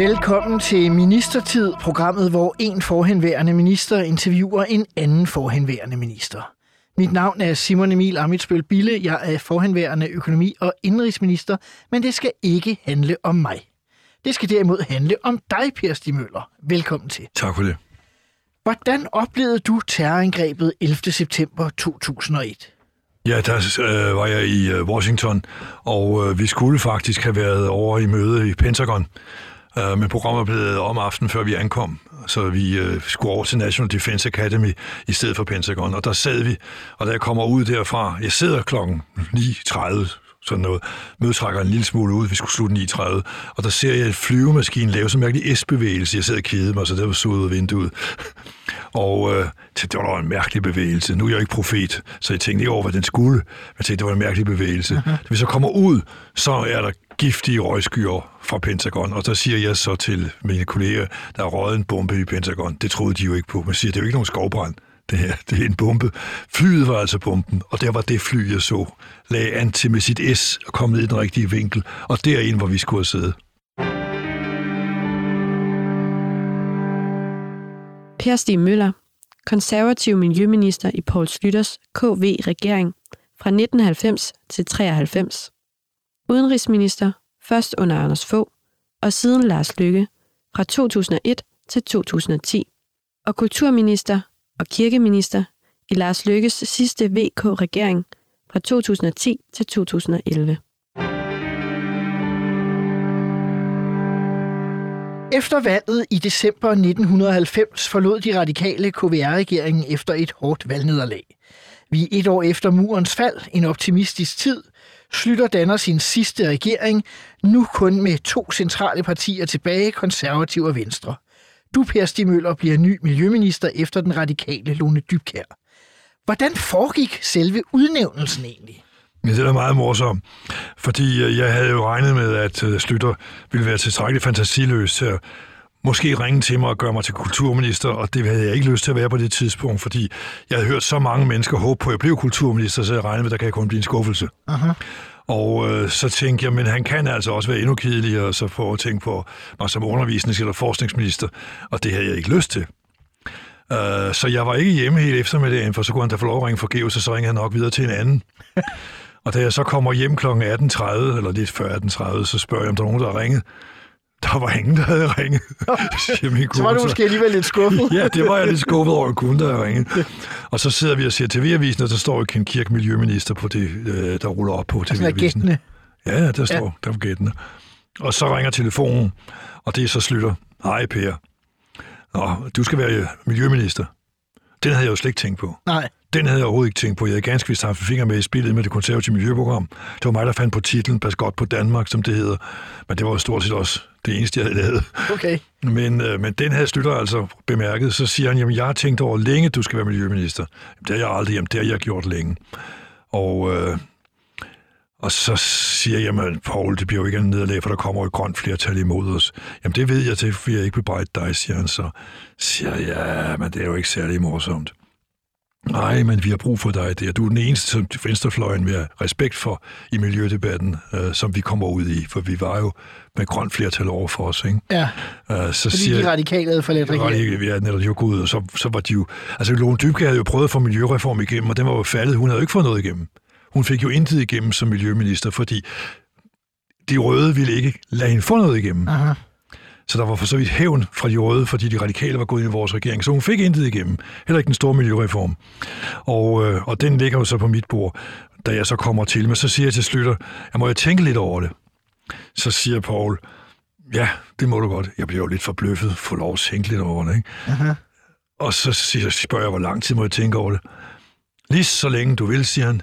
Velkommen til Ministertid, programmet, hvor en forhenværende minister interviewer en anden forhenværende minister. Mit navn er Simon Emil Amitsbøl Bille. Jeg er forhenværende økonomi- og indrigsminister, men det skal ikke handle om mig. Det skal derimod handle om dig, Per Stig Møller. Velkommen til. Tak for det. Hvordan oplevede du terrorangrebet 11. september 2001? Ja, der øh, var jeg i øh, Washington, og øh, vi skulle faktisk have været over i møde i Pentagon. Øh, men programmet blev om aftenen, før vi ankom, så vi øh, skulle over til National Defense Academy i stedet for Pentagon. Og der sad vi, og da jeg kommer ud derfra, jeg sidder klokken 9.30, sådan noget, mødetrækker en lille smule ud, vi skulle slutte 9.30, og der ser jeg et flyvemaskine lave sådan en mærkelig S-bevægelse. Jeg sad og kedede mig, så der var så ud af vinduet. Og øh, det var en mærkelig bevægelse. Nu er jeg ikke profet, så jeg tænkte ikke over, hvad den skulle. Men jeg tænkte, det var en mærkelig bevægelse. Uh-huh. Da vi så kommer ud, så er der giftige røgskyer fra Pentagon, og der siger jeg så til mine kolleger, der er røget en bombe i Pentagon. Det troede de jo ikke på. Man siger, det er jo ikke nogen skovbrand. Det her, det er en bombe. Flyet var altså bomben, og der var det fly, jeg så. Lagde an til med sit S og kom ned i den rigtige vinkel, og derind, hvor vi skulle have siddet. Per Stig Møller, konservativ miljøminister i Poul Slytters KV-regering fra 1990 til 93. Udenrigsminister, først under Anders Fogh, og siden Lars Lykke, fra 2001 til 2010. Og kulturminister og kirkeminister i Lars Lykkes sidste VK-regering fra 2010 til 2011. Efter valget i december 1990 forlod de radikale KVR-regeringen efter et hårdt valgnederlag. Vi er et år efter murens fald, en optimistisk tid, Slytter danner sin sidste regering, nu kun med to centrale partier tilbage, konservativ og venstre. Du, Per Stig Møller, bliver ny miljøminister efter den radikale Lone Dybkær. Hvordan foregik selve udnævnelsen egentlig? Ja, det er da meget morsomt, fordi øh, jeg havde jo regnet med, at øh, Slytter ville være tilstrækkeligt fantasiløs til at måske ringe til mig og gøre mig til kulturminister, og det havde jeg ikke lyst til at være på det tidspunkt, fordi jeg havde hørt så mange mennesker håbe på, at jeg blev kulturminister, så jeg regnede med, at der kan kun blive en skuffelse. Aha. Og øh, så tænkte jeg, men han kan altså også være endnu kedeligere, så få at tænke på mig som undervisnings- eller forskningsminister, og det havde jeg ikke lyst til. Uh, så jeg var ikke hjemme hele eftermiddagen, for så kunne han da få lov at ringe forgæves, og så ringede han nok videre til en anden. og da jeg så kommer hjem kl. 18.30, eller lidt før 18.30, så spørger jeg, om der er nogen, der har ringet. Der var ingen, der havde ringet. så var du måske alligevel lidt skuffet. ja, det var jeg lidt skuffet over, at kun der havde ringet. Og så sidder vi og ser TV-avisen, og der står Ken Kirk, miljøminister, på det, øh, der ruller op på TV-avisen. Ja, ja, der står, ja. der gættende. Og så ringer telefonen, og det er så slutter. Hej Per. Nå, du skal være miljøminister. Den havde jeg jo slet ikke tænkt på. Nej. Den havde jeg overhovedet ikke tænkt på. Jeg havde ganske vist haft finger med i spillet med det konservative miljøprogram. Det var mig, der fandt på titlen Pas godt på Danmark, som det hedder. Men det var jo stort set også det eneste, jeg havde lavet. Okay. Men, øh, men den her slutter altså bemærket. Så siger han, jamen jeg har tænkt over længe, du skal være miljøminister. Jamen, det har jeg aldrig, jamen det har jeg gjort længe. Og, øh, og så siger jeg, jamen Paul, det bliver jo ikke en nederlag, for der kommer et grønt flertal imod os. Jamen det ved jeg, det vil jeg ikke bebrejde dig, siger han så. Siger jeg, ja, men det er jo ikke særlig morsomt. Nej, men vi har brug for dig der. Du er den eneste, som venstrefløjen vil have respekt for i miljødebatten, øh, som vi kommer ud i, for vi var jo med grønt flertal over for os. Ikke? Ja, uh, så fordi siger, de radikale havde forladt regeringen. Ja, netop, var gået og så, så var de jo... Altså, Lone Dybke havde jo prøvet at få miljøreform igennem, og den var jo faldet. Hun havde jo ikke fået noget igennem. Hun fik jo intet igennem som miljøminister, fordi de røde ville ikke lade hende få noget igennem. Aha. Så der var for så vidt hævn fra de røde, fordi de radikale var gået ind i vores regering. Så hun fik intet igennem. Heller ikke den store miljøreform. Og, øh, og den ligger jo så på mit bord, da jeg så kommer til. Men så siger jeg til Slytter, jeg må jeg tænke lidt over det. Så siger Paul, ja, det må du godt. Jeg bliver jo lidt forbløffet, få lov at tænke lidt over det. Ikke? Aha. Og så siger, spørger jeg, hvor lang tid må jeg tænke over det. Lige så længe du vil, siger han.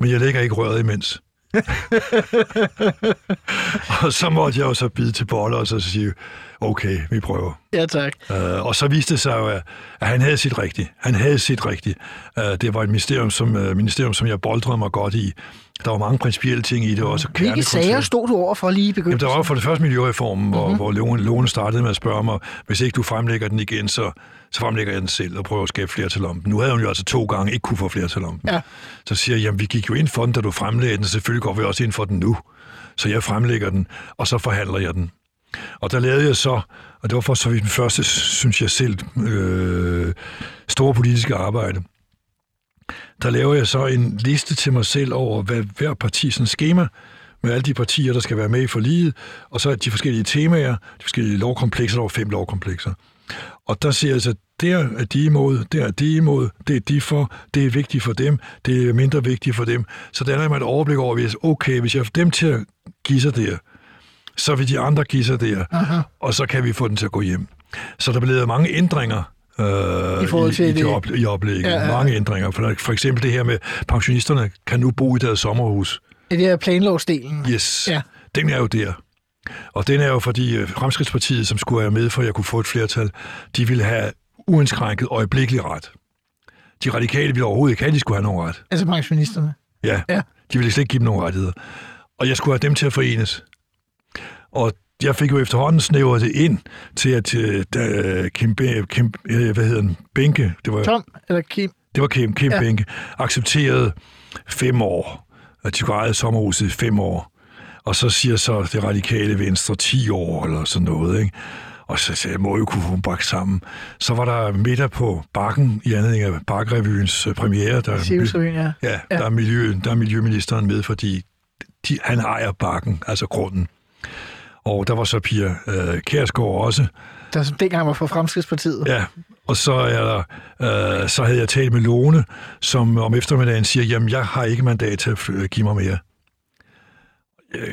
Men jeg lægger ikke røret imens. og så måtte jeg jo så bide til boller og så sige, okay, vi prøver. Ja, tak. Uh, og så viste det sig jo, at, han havde sit rigtigt. Han havde sit rigtigt. Uh, det var et ministerium, som, uh, ministerium, som jeg boldrede mig godt i. Der var mange principielle ting i det også. Hvilke sager stod du over for lige i begyndelsen? Jamen, der var for det første miljøreformen, hvor, mm-hmm. hvor Lone, Lone startede med at spørge mig, hvis ikke du fremlægger den igen, så, så fremlægger jeg den selv og prøver at skabe flertal om den. Nu havde hun jo altså to gange ikke kunne få flertal om den. Ja. Så siger jeg, jamen vi gik jo ind for den, da du fremlagde den, så selvfølgelig går vi også ind for den nu. Så jeg fremlægger den, og så forhandler jeg den. Og der lavede jeg så, og det var for så vidt den første, synes jeg selv, øh, store politiske arbejde. Der laver jeg så en liste til mig selv over, hvad hver parti, sådan schema, med alle de partier, der skal være med i forliget, og så de forskellige temaer, de forskellige lovkomplekser, der var fem lovkomplekser. Og der siger jeg så, der er de imod, der er de imod, det er de for, det er vigtigt for dem, det er mindre vigtigt for dem. Så der er man et overblik over, hvis okay, hvis jeg får dem til at give sig der, så vil de andre give sig der, Aha. og så kan vi få den til at gå hjem. Så der blev mange ændringer øh, I forhold til i, i, det- op, i oplægget. Ja, ja. Mange ændringer. For, for eksempel det her med, pensionisterne kan nu bo i deres sommerhus. Det der planlovsdelen. Yes, Ja. den er jo der. Og den er jo fordi øh, Fremskridtspartiet, som skulle være med for, at jeg kunne få et flertal, de ville have uindskrænket øjeblikkelig ret. De radikale ville overhovedet ikke have, at de skulle have nogen ret. Altså pensionisterne. Ja, Ja. de ville slet ikke give dem nogen rettigheder. Og jeg skulle have dem til at forenes. Og jeg fik jo efterhånden snævret det ind til, at øh, da Kim, Be- Kim øh, hvad hedder den, Bænke, det var, Tom eller Kim. det var Kim, Kim Ja. Bænke, accepterede fem år, at de skulle eje sommerhuset i fem år. Og så siger så det radikale venstre 10 år, eller sådan noget, ikke? Og så sagde jeg, må jo kunne dem bragt sammen. Så var der middag på Bakken, i anledning af Bakkerevyens øh, premiere. Der, Cirkusrevyen, ja. Ja, Ja. ja. Der, er miljø, der er miljøministeren med, fordi de, han ejer bakken, altså grunden. Og der var så Pia øh, Kærsgaard også. Der som dengang var for Fremskridspartiet. Ja, og så, er der, øh, så havde jeg talt med Lone, som om eftermiddagen siger, jamen jeg har ikke mandat til at give mig mere.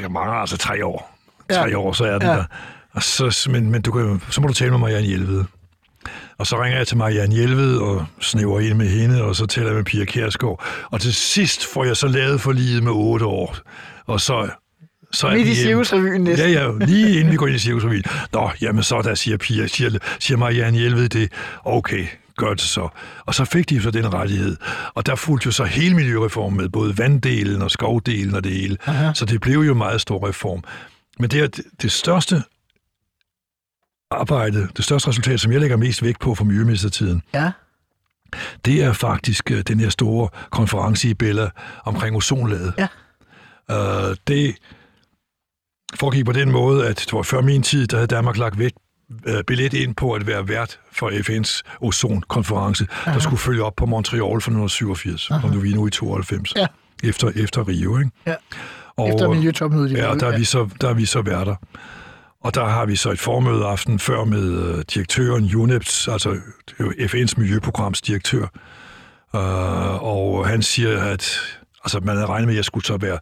Jeg mangler altså tre år. Tre Ja. år, så er den Ja. der. Og så, men, men du kan, så må du tale med Marianne Hjelved. Og så ringer jeg til Marianne Hjelved og snæver ind med hende, og så taler jeg med Pia Kærsgaard. Og til sidst får jeg så lavet for livet med otte år. Og så, så er Midt i. Cirkusrevyen næsten. Ja, ja, lige inden vi går ind i cirkusrevyen. Nå, jamen så der siger Pia, siger, siger Marianne Hjelved det. Okay, gør det så. Og så fik de så den rettighed. Og der fulgte jo så hele miljøreformen med, både vanddelen og skovdelen og det hele. Aha. Så det blev jo en meget stor reform. Men det er det, det største arbejde, det største resultat, som jeg lægger mest vægt på for miljøministertiden, Ja. det er faktisk øh, den her store konference i Bella omkring ozonlaget. Ja. Uh, det foregik på den måde, at det var før min tid, der havde Danmark lagt vægt, uh, billet ind på at være vært for FN's ozonkonference, der skulle følge op på Montreal for 1987, og nu er vi nu i 92, Ja. efter, efter Rio. Ikke? Ja. Og, Efter miljøtopmødet i Ja, Rio, der er, ja. vi så, der er vi så værter. Og der har vi så et formøde aften før med øh, direktøren UNEPS, altså FN's miljøprograms direktør. Øh, og han siger, at altså, man havde regnet med, at jeg skulle så være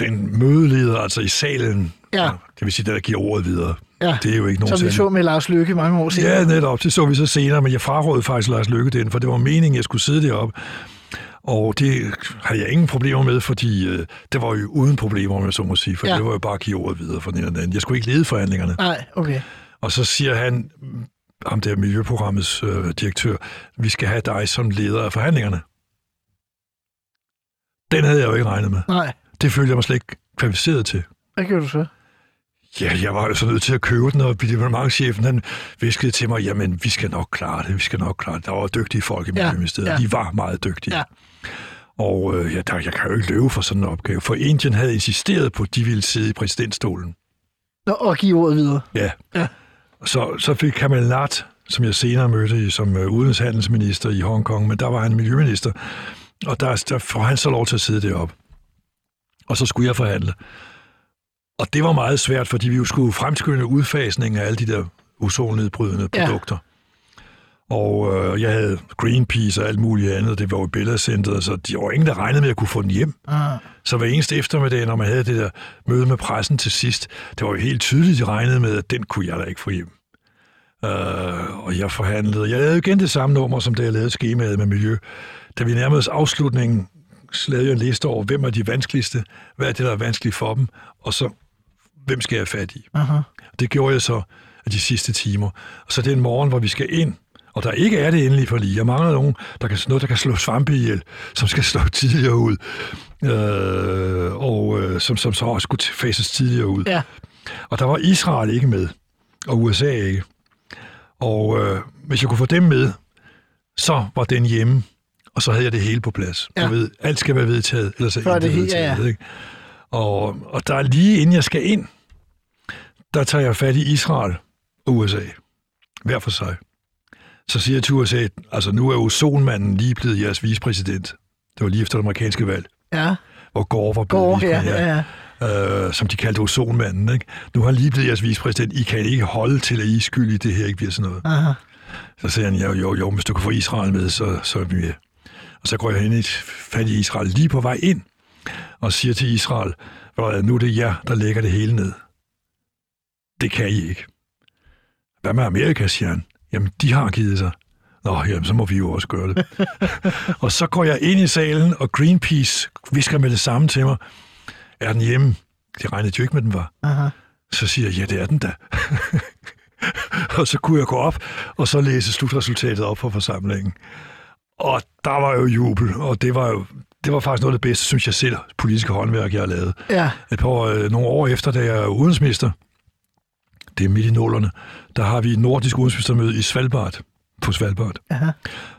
den mødeleder, altså i salen. Ja. Det vil sige, der, giver ordet videre. Ja. Det er jo ikke nogen Som vi så med Lars Løkke mange år siden. Ja, netop. Det så vi så senere, men jeg frarådede faktisk Lars Lykke den, for det var meningen, at jeg skulle sidde deroppe. Og det havde jeg ingen problemer med, fordi øh, det var jo uden problemer, om jeg så må sige, for Ja. det var jo bare at give ordet videre for den eller den anden. Jeg skulle ikke lede forhandlingerne. Nej, okay. Og så siger han, ham der Miljøprogrammets øh, direktør, vi skal have dig som leder af forhandlingerne. Den havde jeg jo ikke regnet med. Nej. Det følte jeg mig slet ikke kvalificeret til. Hvad gjorde du så? Ja, jeg var jo så nødt til at købe den, og departementchefen han viskede til mig, jamen, vi skal nok klare det, vi skal nok klare det. Der var dygtige folk i Miljøministeriet, ja. ja. de var meget dygtige. Ja. Og øh, ja, der, jeg kan jo ikke løbe for sådan en opgave, for Indien havde insisteret på, at de ville sidde i præsidentstolen. Nå, og give ordet videre. Ja. Ja. Så, så fik Kamal Nat, som jeg senere mødte som øh, udenrigshandelsminister i Hongkong, men der var han miljøminister, og der, der får han så lov til at sidde deroppe. Og så skulle jeg forhandle. Og det var meget svært, fordi vi jo skulle fremskynde udfasningen af alle de der ozonnedbrydende Ja. produkter. Og øh, jeg havde Greenpeace og alt muligt andet, det var jo i billedcenteret, så de var ingen, der regnede med, at jeg kunne få den hjem. Ah. Så hver eneste eftermiddag, når man havde det der møde med pressen til sidst, det var jo helt tydeligt, de regnede med, at den kunne jeg da ikke få hjem. Uh, og jeg forhandlede. Jeg lavede igen det samme nummer, som da jeg lavede skemaet med miljø. Da vi nærmede os afslutningen, lavede jeg en liste over, hvem er de vanskeligste, hvad er det, der er vanskeligt for dem, og så, hvem skal jeg fat i? Aha. Det gjorde jeg så de sidste timer. Og så det er en morgen, hvor vi skal ind, og der ikke er det endelige forlig. Jeg mangler nogen, der kan, noget, der kan slå svampe ihjel, som skal slå tidligere ud, øh, og øh, som, som så også skulle faces tidligere ud. Ja. Og der var Israel ikke med, og USA ikke. Og øh, hvis jeg kunne få dem med, så var den hjemme, og så havde jeg det hele på plads. Ja. Du ved, alt skal være vedtaget, ellers er intet det vedtaget. ja, ja. Ikke? Og, og der er lige inden jeg skal ind, der tager jeg fat i Israel og USA. Hver for sig. Så siger jeg til USA, altså nu er ozonmanden lige blevet jeres vicepræsident. Det var lige efter det amerikanske valg, Ja, hvor Gore var blevet vicepræsident, Ja, ja. øh, som de kaldte ozonmanden. Ikke? Nu har han lige blevet jeres vicepræsident. I kan ikke holde til, at I er skyld i det her ikke bliver sådan noget. Aha. Så siger han, jo, jo, jo, hvis du kan få Israel med, så, så er vi med. Og så går jeg hen i fat i Israel lige på vej ind, og siger til Israel, "Ved du nu er det jer, der lægger det hele ned. Det kan I ikke. Hvad med Amerika, siger han. Jamen, de har givet sig. Nå, jamen, så må vi jo også gøre det. og så går jeg ind i salen, og Greenpeace visker med det samme til mig. Er den hjemme? De regnede jo ikke med, den var. Aha. Så siger jeg, ja, det er den da. og så kunne jeg gå op, og så læse slutresultatet op for forsamlingen. Og der var jo jubel, og det var jo det var faktisk noget af det bedste, synes jeg selv, politiske håndværk, jeg har lavet. Ja, Et par øh, nogle år efter, da jeg er udenrigsminister, det er midt i nullerne, der har vi et nordisk udenrigsministermøde i Svalbard, på Svalbard. Aha.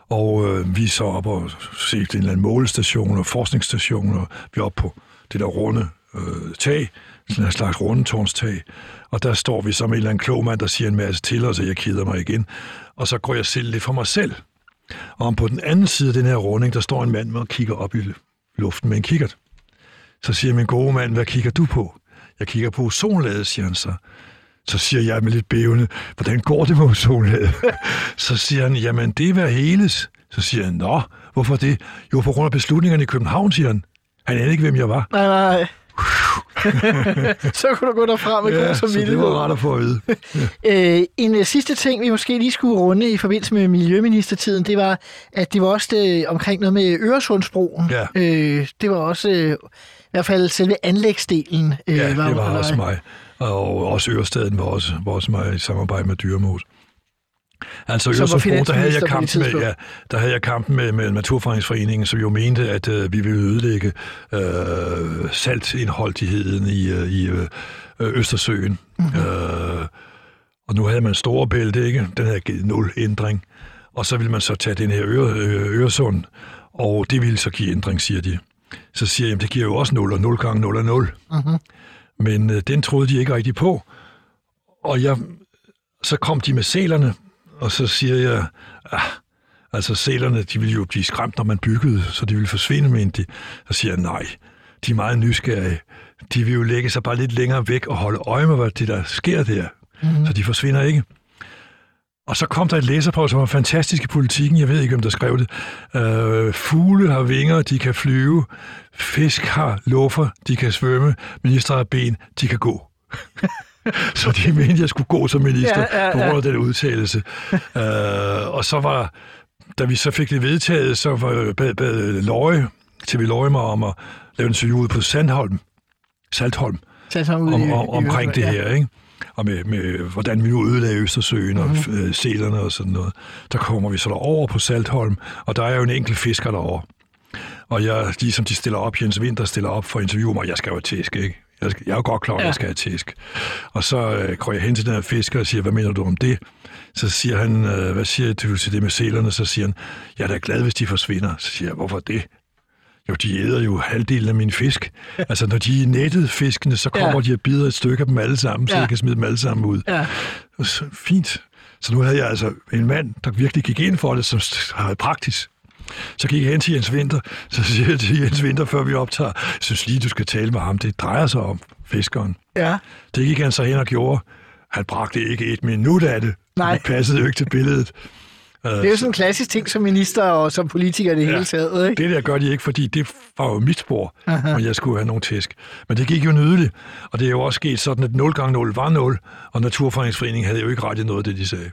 Og øh, vi er så op og set en eller anden målestation og forskningsstation, og vi er oppe på det der runde øh, tag, sådan en slags rundetårnstag. Og der står vi med en eller anden klog mand, der siger en masse til os, og jeg keder mig igen. Og så går jeg selv lidt for mig selv. Og om på den anden side af den her runding, der står en mand med og kigger op i luften med en kikkert. Så siger min gode mand, hvad kigger du på? Jeg kigger på ozonlaget, siger han så. Så siger jeg med lidt bævende, hvordan går det med ozonlaget? så siger han, jamen det er hvad heles. Så siger han, nå, hvorfor det? Jo, på grund af beslutningerne i København, siger han. Han anede ikke, hvem jeg var. nej, nej. så kunne du gå derfra med ja, god så det samvittighed. var ret at få at vide. Øh, en øh, sidste ting, vi måske lige skulle runde i forbindelse med Miljøministertiden, det var, at det var også det, omkring noget med Øresundsbroen. Ja. Øh, det var også øh, i hvert fald selve anlægsdelen. Øh, Ja, det var også mig. Og også Ørestaden var også, var også mig i samarbejde med Dyrmose. Altså var Øresundsbroen, der havde jeg kampen med, ja, der havde jeg kampen med, med Naturfredningsforeningen, som jo mente, at øh, vi ville ødelægge øh, saltindholdigheden i, øh, i øh, Østersøen. Mhm. Mm-hmm. Øh, og nu havde man store bælte, ikke? Den havde givet nul ændring. Og så ville man så tage den her Øre, øh, Øresund, og det ville så give ændring, siger de. Så siger jeg, jamen det giver jo også 0, og 0 gange 0 er 0. Mhm. Men øh, den troede de ikke rigtig på. Og jeg, så kom de med selerne, og så siger jeg, ah, altså selerne, de ville jo blive skræmt, når man byggede, så de ville forsvinde, mente de. Så siger jeg, nej, de er meget nysgerrige. De vil jo lægge sig bare lidt længere væk og holde øje med, hvad det der sker der. Mm. Så de forsvinder ikke. Og så kom der et læserpov, som var fantastisk i politikken. Jeg ved ikke, om der skrev det. Øh, fugle har vinger, de kan flyve. Fisk har luffer, de kan svømme. Minister har ben, de kan gå. så de mente, at jeg skulle gå som minister Ja, ja, ja. på grund af den udtalelse. øh, og så var, da vi så fik det vedtaget, så var, bad, bad Løje, TV Løje mig om at lave en interview på Sandholm, Saltholm, ud om, i- om, i omkring det ja. her, ikke? Og med, med, hvordan vi nu ødelagde Østersøen og Mhm. øh, selerne og sådan noget. Der kommer vi så derover på Saltholm, og der er jo en enkelt fisker derovre. Og jeg, ligesom de stiller op, Jens Winter stiller op for at interviewe mig, jeg skal jo have tæsk, ikke? Jeg, skal, jeg er jo godt klar, at Ja. jeg skal have tæsk. Og så øh, går jeg hen til den her fisker og siger, hvad mener du om det? Så siger han, øh, hvad siger du til det med selerne? Så siger han, jeg er da glad, hvis de forsvinder. Så siger jeg, hvorfor det? Jo, de æder jo halvdelen af min fisk. Altså, når de er nettet fiskene, så kommer Ja. de og bider et stykke af dem alle sammen, så Ja. jeg kan smide dem alle sammen ud. Ja. Så, fint. Så nu havde jeg altså en mand, der virkelig gik ind for det, som har været praktisk. Så gik jeg hen til Jens Winter, så siger jeg til Jens Winter, før vi optager, jeg synes lige, du skal tale med ham. Det drejer sig om fiskeren. ja. Det gik han så hen og gjorde. Han bragte ikke et minut af det. Nej. Det passede jo ikke til billedet. Det er jo sådan en klassisk ting som minister og som politiker det Ja. hele taget. Ikke? Det der gør de ikke, fordi det var jo mit spor, og jeg skulle have nogle tæsk. Men det gik jo nydeligt, og det er jo også sket sådan, at 0 gange 0 var 0, og Naturfredningsforeningen havde jo ikke ret i noget af det, de sagde.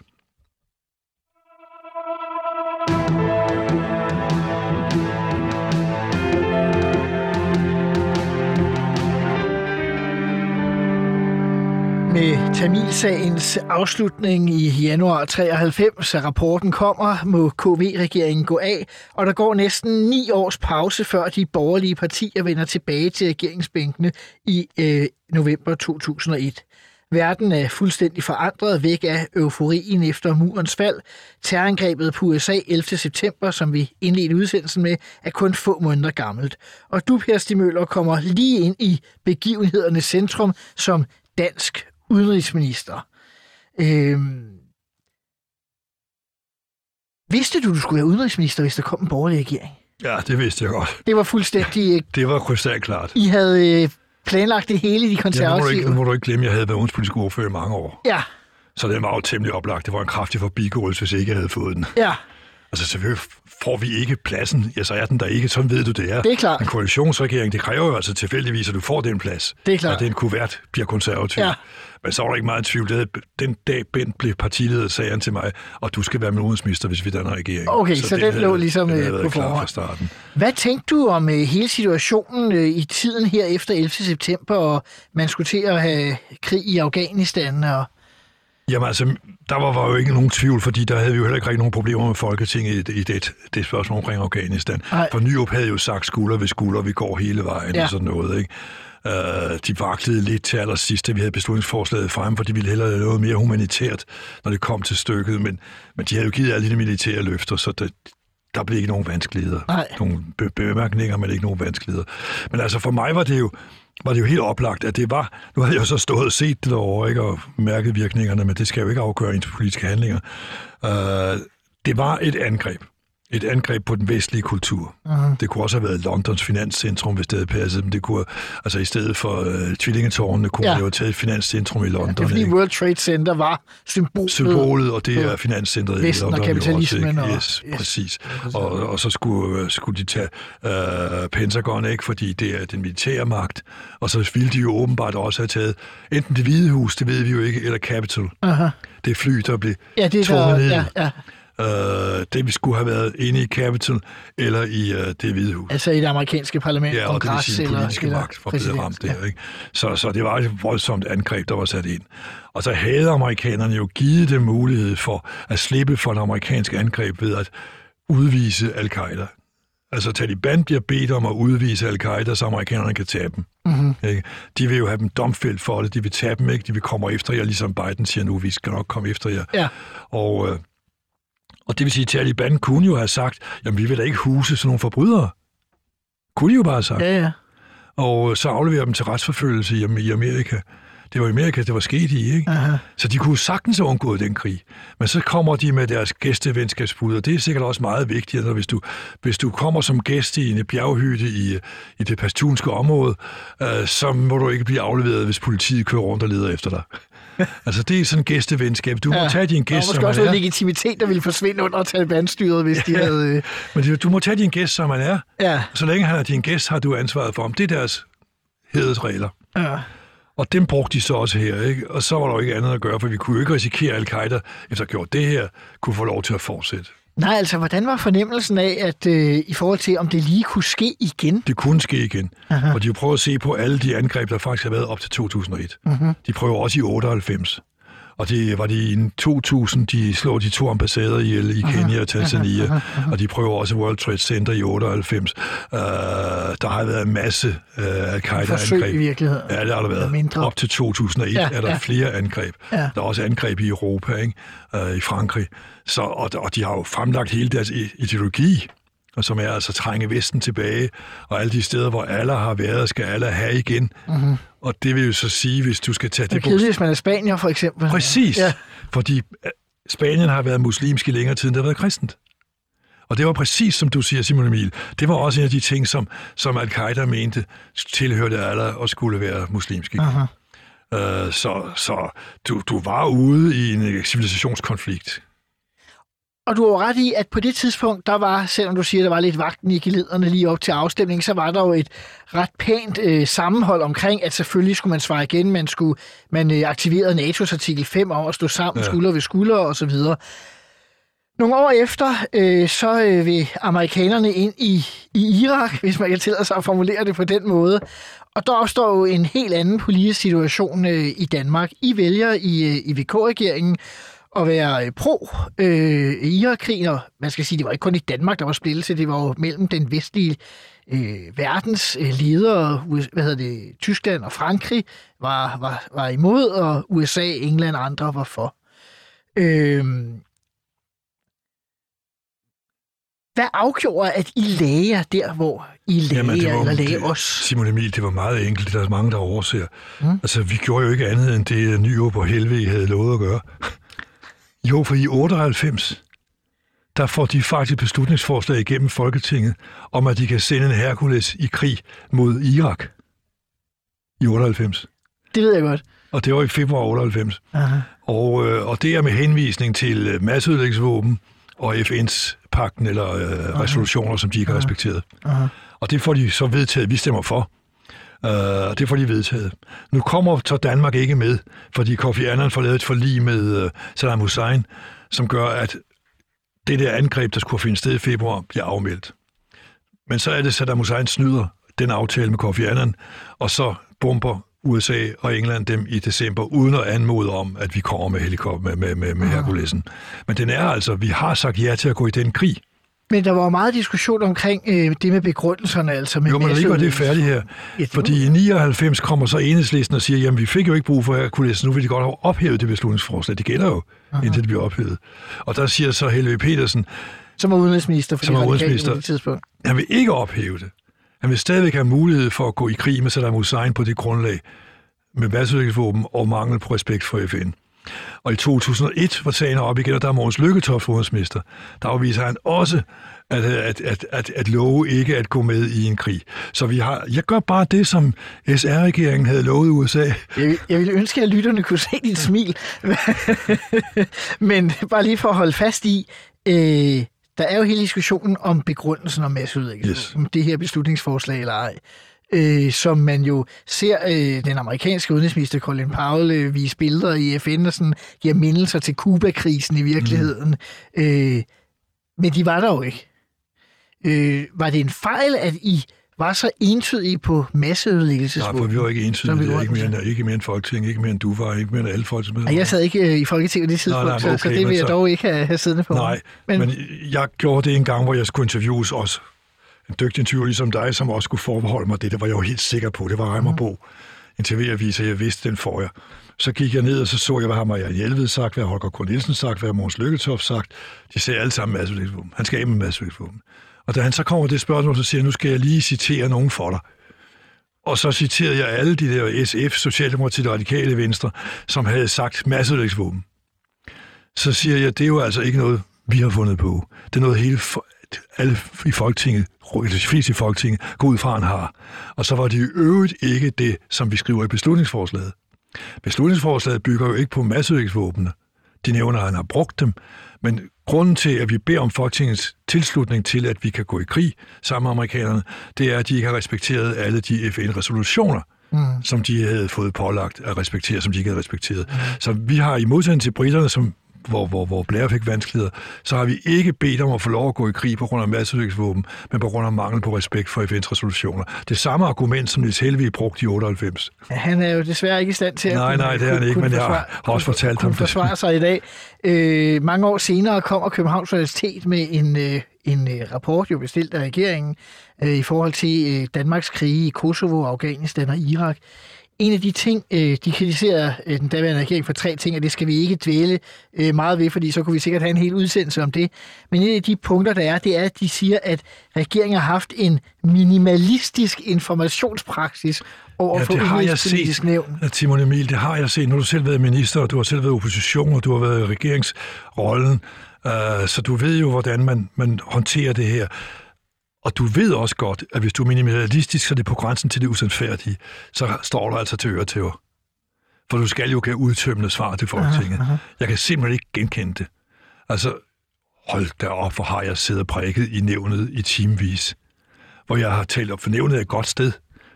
Med Tamilsagens afslutning i januar 93, så rapporten kommer, må KV-regeringen gå af, og der går næsten ni års pause, før de borgerlige partier vender tilbage til regeringsbænkene i øh, november 2001. Verden er fuldstændig forandret væk af euforien efter murens fald. Terrorangrebet på USA 11. september, som vi indledte udsendelsen med, er kun få måneder gammelt. Og du, Per Stimøller, kommer lige ind i begivenhedernes centrum som dansk udenrigsminister. Øhm, vidste du, du skulle være udenrigsminister, hvis der kom en borgerlig regering? Ja, det vidste jeg godt. Det var fuldstændig... øh, Det var krystalklart. I havde øh, planlagt det hele, de Ja, nu, må konservative. ikke, nu må du ikke glemme, at jeg havde været udenrigspolitisk ordfører i mange år. Ja, Så den var jo temmelig oplagt. Det var en kraftig forbigåelse, hvis jeg ikke havde fået den. ja, Altså selvfølgelig får vi ikke pladsen, ja, så er den der ikke. Sådan ved du, det er. Det er klart. En koalitionsregering, det kræver jo altså tilfældigvis, at du får den plads. Det er klart. At den kuvert bliver konservativ. Ja. Men så var der ikke meget tvivl. Det Den dag Bent blev partileder, sagde han til mig, og du skal være med udenrigsminister, hvis vi danner regering. Okay, så den havde- lå ligesom, den øh, på forhånd. fra starten. Hvad tænkte du om øh, hele situationen øh, i tiden her efter 11. september, og man skulle til at have krig i Afghanistan? Og... Jamen altså, der var, var jo ikke nogen tvivl, fordi der havde vi jo heller ikke rigtig nogen problemer med Folketinget i, det- i det, det spørgsmål omkring Afghanistan. Nej. For Nyrup havde jo sagt skulder ved skulder, vi går hele vejen Ja. og sådan noget, ikke? Uh, de vaklede lidt til allersidst, da vi havde beslutningsforslaget frem, for de ville hellere have noget mere humanitært, når det kom til stykket, men, men de havde jo givet alle de militære løfter, så det, der blev ikke nogen vanskeligheder. Nej. Nogle be- bemærkninger, men ikke nogen vanskeligheder. Men altså for mig var det jo var det jo helt oplagt, at det var, nu havde jeg jo så stået og set det derovre, ikke, og mærket virkningerne, men det skal jo ikke afgøre ens politiske handlinger. Uh, det var et angreb. Et angreb på den vestlige kultur. Uh-huh. Det kunne også have været Londons finanscentrum, hvis det havde passet, men det kunne, altså i stedet for uh, tvillingetårnene, kunne Ja. ja. man jo have taget et finanscentrum i London. Det er fordi ikke? World Trade Center var symbolet. symbolet, og det er finanscentret i og London jo kapitalismen Også, og-? Yes, præcis. Og, og så skulle, øh, skulle de tage øh, Pentagon, ikke? fordi det er den militære magt. Og så ville de jo åbenbart også have taget enten det hvide hus, det ved vi jo ikke, eller Capitol. Aha. Det fly, der blev Ja, det er der, ned. ja, ja. Øh, det vi skulle have været inde i Capitol, eller i øh, det hvide hus. Altså i det amerikanske parlament, Ja, og det vil kongres sige, den eller, politiske eller magt var blevet ramt der. Ikke? Så, så det var et voldsomt angreb, der var sat ind. Og så havde amerikanerne jo givet dem mulighed for at slippe for et amerikansk angreb ved at udvise al-Qaida. Altså Taliban bliver bedt om at udvise al-Qaida, så amerikanerne kan tage dem. Mm-hmm. Ikke? De vil jo have dem domfældt for det, de vil tage dem, ikke? de vil komme efter jer, ligesom Biden siger nu, vi skal nok komme efter jer. Ja. Og, øh, og det vil sige, at Taliban kunne jo have sagt, jamen vi vil da ikke huse sådan nogle forbrydere. Kunne de jo bare have sagt Ja, ja. og så afleverer dem til retsforfølgelse i, Amerika. Det var i Amerika, det var sket i, ikke? Aha. Så de kunne sagtens have undgået den krig. Men så kommer de med deres gæstevenskabsbud, og det er sikkert også meget vigtigt, at hvis du, hvis du kommer som gæst i en bjerghytte i, i det pastunske område, øh, så må du ikke blive afleveret, hvis politiet kører rundt og leder efter dig. altså, det er sådan en gæstevenskab. Du må tage din Der var gæst, som måske man også noget er. legitimitet, der ville forsvinde under Taliban-styret, hvis de havde... øh, Men du må tage din gæst, som man er. Ja, Så længe han er din gæst, har du ansvaret for ham. Det er deres hedesregler. ja. Og dem brugte de så også her, ikke? Og så var der jo ikke andet at gøre, for vi kunne jo ikke risikere, at al-Qaida, efter at have gjort det her, kunne få lov til at fortsætte. Nej, altså, hvordan var fornemmelsen af, at øh, i forhold til, om det lige kunne ske igen? Det kunne ske igen. Aha. Og de prøver at se på alle de angreb, der faktisk har været op til 2001. Mm-hmm. De prøver også i 98. Og det var det i 2000, de slår de to ambassader ihjel i Kenya og Tanzania, og de prøver også World Trade Center i 98. Uh, der har været en masse uh, Forsøg i al-Qaida-angreb. virkeligheden. Ja, det har der været. mindre. Op til 2001 Ja, er der ja. flere angreb. Ja. Der er også angreb i Europa, ikke? Uh, i Frankrig. Så, og, og de har jo fremlagt hele deres ideologi, og som er altså trænge Vesten tilbage, og alle de steder, hvor alle har været, skal alle have igen. Mm-hmm. Og det vil jo så sige, hvis du skal tage Det er det kedeligt, hvis man er spanier, for eksempel. Præcis. Ja. Fordi øh, Spanien har været muslimsk i længere tid, end det har været kristent. Og det var præcis, som du siger, Simon Emil, det var også en af de ting, som, som al-Qaida mente tilhørte alle og skulle være muslimske. Uh, så så du, du var ude i en civilisationskonflikt. Og du har ret i, at på det tidspunkt, der var, selvom du siger, der var lidt vagten i gelederne lige op til afstemningen, så var der jo et ret pænt øh, sammenhold omkring, at selvfølgelig skulle man svare igen, man skulle man øh, aktiverede NATO's artikel 5 om at stå sammen, ja. Skulder ved skulder og så videre. Nogle år efter, øh, så øh, vil amerikanerne ind i, i Irak, hvis man kan tillade sig at formulere det på den måde. Og der opstår jo en helt anden politisk situation øh, i Danmark. I vælger i, øh, i VK-regeringen at være øh, pro-Irak-krigen, øh, og man skal sige, det var ikke kun i Danmark, der var splittelse, det var jo mellem den vestlige øh, verdens øh, ledere, hvad hedder det, Tyskland og Frankrig var, var, var imod, og USA, England og andre var for. Øh, hvad afgjorde, at I lagde der, hvor I lagde Jamen, var, eller lagde os? Simon Emil, det var meget enkelt. Der er mange, der overser. Mm. Altså, vi gjorde jo ikke andet, end det Nyrup og Helve havde lovet at gøre. Jo, for i 98, der får de faktisk beslutningsforslag igennem Folketinget om, at de kan sende en Hercules i krig mod Irak. I 98. Det ved jeg godt. Og det var i februar 98. Aha. Og, øh, og det er med henvisning til øh, masseødelæggelsesvåben og FN's pakten eller øh, resolutioner, som de ikke har respekteret. Aha. Og det får de så vedtaget. Vi stemmer for. Uh, det får de vedtaget. Nu kommer så Danmark ikke med, fordi Kofi Annan får lavet et forlig med uh, Saddam Hussein, som gør, at det der angreb, der skulle finde sted i februar, bliver afmeldt. Men så er det Saddam Hussein snyder den aftale med Kofi Annan, og så bomber USA og England dem i december, uden at anmode om, at vi kommer med helikopter med, med, med, med Herkulesen. Men den er altså, vi har sagt ja til at gå i den krig. Men der var meget diskussion omkring øh, det med begrundelserne. Altså med jo, men lige var det færdigt her. Ja, Fordi i 99 kommer så enhedslisten og siger, jamen vi fik jo ikke brug for Herkules, nu vil de godt have ophævet det beslutningsforslag. Det gælder jo, Aha. indtil det bliver ophævet. Og der siger så Helve Petersen, som var udenrigsminister for som var udenrigsminister, det tidspunkt. Han vil ikke ophæve det. Han vil stadigvæk have mulighed for at gå i krig med Saddam Hussein på det grundlag med masseudviklingsvåben og mangel på respekt for FN. Og i 2001 var sagen op igen, og der er Mogens Lykketoft udenrigsminister. Der afviser han også, at, at, at, at, at love ikke at gå med i en krig. Så vi har, jeg gør bare det, som SR-regeringen havde lovet USA. Jeg, jeg ville ønske, at lytterne kunne se dit smil. Men bare lige for at holde fast i, øh, der er jo hele diskussionen om begrundelsen om masseudlæggelse, yes. om det her beslutningsforslag eller ej øh, som man jo ser øh, den amerikanske udenrigsminister Colin Powell øh, vise billeder i FN og sådan giver mindelser til Kuba-krisen i virkeligheden. Mm. Øh, men de var der jo ikke. Øh, var det en fejl, at I var så entydige på masseødelæggelsesvåben? Nej, for vi var ikke entydige. Ikke mere, end, ikke mere end Folketing, ikke mere end du var, ikke mere end alle folketingsmedlemmer. Jeg sad ikke øh, i Folketinget det tidspunkt, nej, nej, okay, så, så det vil jeg så, dog ikke have, have siddende på. Nej, men, men jeg gjorde det en gang, hvor jeg skulle interviews også en dygtig interviewer ligesom dig, som også skulle forbeholde mig det. Det var jeg jo helt sikker på. Det var Reimerbo. En tv-avis, jeg vidste, den får jeg. Så gik jeg ned, og så så jeg, hvad har Maja Hjelved sagt, hvad Holger K. Nielsen sagt, hvad Måns Lykketoft sagt. De sagde alle sammen massevægtsvåben. Han skal af med massevægtsvåben. Og da han så kommer det spørgsmål, så siger jeg, nu skal jeg lige citere nogen for dig. Og så citerede jeg alle de der SF, Socialdemokratiet og Radikale Venstre, som havde sagt massevægtsvåben. Så siger jeg, det er jo altså ikke noget, vi har fundet på. Det er noget hele alle i Folketinget, de fleste i Folketinget, går ud fra, han har. Og så var det i øvrigt ikke det, som vi skriver i beslutningsforslaget. Beslutningsforslaget bygger jo ikke på masseødingsvåbene. De nævner, at han har brugt dem, men grunden til, at vi beder om Folketingets tilslutning til, at vi kan gå i krig sammen med amerikanerne, det er, at de ikke har respekteret alle de FN-resolutioner, mm. som de havde fået pålagt at respektere, som de ikke havde respekteret. Mm. Så vi har i modsætning til britterne, som hvor, hvor, hvor Blair fik vanskeligheder, så har vi ikke bedt om at få lov at gå i krig på grund af masseødelæggelsesvåben, men på grund af mangel på respekt for FN's resolutioner. Det samme argument, som Niels Helvig brugte i 98. Ja, han er jo desværre ikke i stand til at Nej, kunne, nej, det er han ikke, men jeg har også fortalt ham det. forsvare sig i dag. Øh, mange år senere kommer Københavns Universitet med en, øh, en øh, rapport, jo bestilt af regeringen, øh, i forhold til øh, Danmarks krige i Kosovo, Afghanistan og Irak en af de ting, øh, de kritiserer øh, den daværende regering for tre ting, og det skal vi ikke dvæle øh, meget ved, fordi så kunne vi sikkert have en hel udsendelse om det. Men en af de punkter, der er, det er, at de siger, at regeringen har haft en minimalistisk informationspraksis over ja, for det har jeg set, nævn. Timon Emil, det har jeg set. Nu har du selv været minister, og du har selv været opposition, og du har været i regeringsrollen, uh, så du ved jo, hvordan man, man håndterer det her. Og du ved også godt, at hvis du er minimalistisk, så er det på grænsen til det usandfærdige, så står der altså til øre til For du skal jo give udtømmende svar til Folketinget. Aha, aha. Jeg kan simpelthen ikke genkende det. Altså, hold da op, hvor har jeg siddet prikket i nævnet i timevis, hvor jeg har talt op, for nævnet er et godt sted.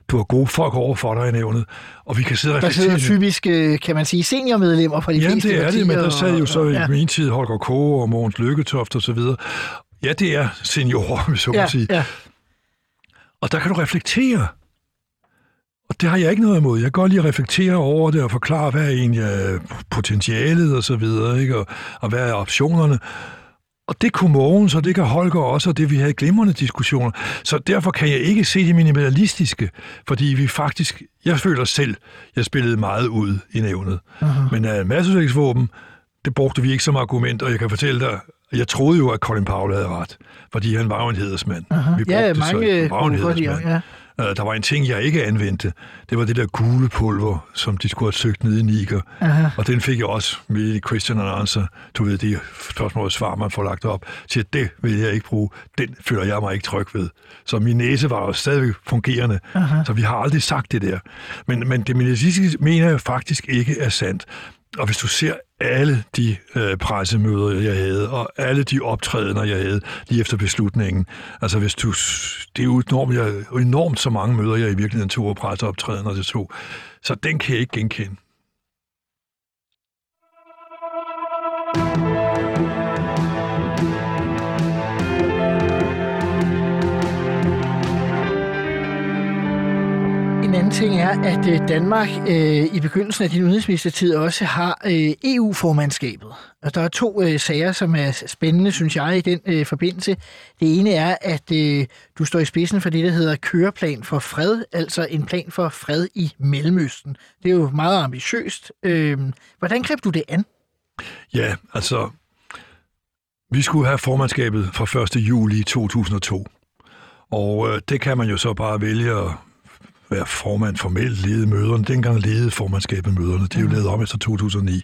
Du har gode folk over for dig i nævnet, og vi kan sidde og Der sidder typisk, øh, kan man sige, seniormedlemmer fra de Jamen, fleste det er det, men der sad jo så og, i ja. min tid Holger K. og Mogens Lykketoft og så videre, Ja, det er seniorer, hvis jeg ja, sige. Ja. Og der kan du reflektere. Og det har jeg ikke noget imod. Jeg kan godt lige reflektere over det og forklare, hvad er egentlig potentialet og så videre, ikke? Og, og hvad er optionerne. Og det kunne Mogens, og det kan Holger også, og det vi havde glimrende diskussioner. Så derfor kan jeg ikke se det minimalistiske, fordi vi faktisk, jeg føler selv, jeg spillede meget ud i nævnet. Aha. Men uh, masseudviklingsvåben, det brugte vi ikke som argument, og jeg kan fortælle dig, jeg troede jo, at Colin Powell havde ret, fordi han var jo en hedersmand. Aha. Vi Ja, brugte mange så, var jo en hedersmand. ja. Øh, Der var en ting, jeg ikke anvendte. Det var det der gule pulver, som de skulle have søgt nede i Niger. Aha. Og den fik jeg også med i question and answer. Du ved, de spørgsmål og svar, man får lagt op. Til det vil jeg ikke bruge. Den føler jeg mig ikke tryg ved. Så min næse var jo stadig fungerende. Aha. Så vi har aldrig sagt det der. Men, men det medicinske mener jeg faktisk ikke er sandt. Og hvis du ser alle de øh, pressemøder, jeg havde, og alle de optrædener, jeg havde lige efter beslutningen, altså hvis du, det er jo enormt, jeg, enormt så mange møder, jeg i virkeligheden tog og presseoptrædener til to. Så den kan jeg ikke genkende. En anden ting er, at øh, Danmark øh, i begyndelsen af din udenrigsministertid også har øh, EU-formandskabet. Og der er to øh, sager, som er spændende, synes jeg, i den øh, forbindelse. Det ene er, at øh, du står i spidsen for det, der hedder køreplan for fred, altså en plan for fred i Mellemøsten. Det er jo meget ambitiøst. Øh, hvordan greb du det an? Ja, altså, vi skulle have formandskabet fra 1. juli 2002. Og øh, det kan man jo så bare vælge at være formand formelt lede møderne. Dengang ledede formandskabet møderne. De er jo lavet om efter 2009.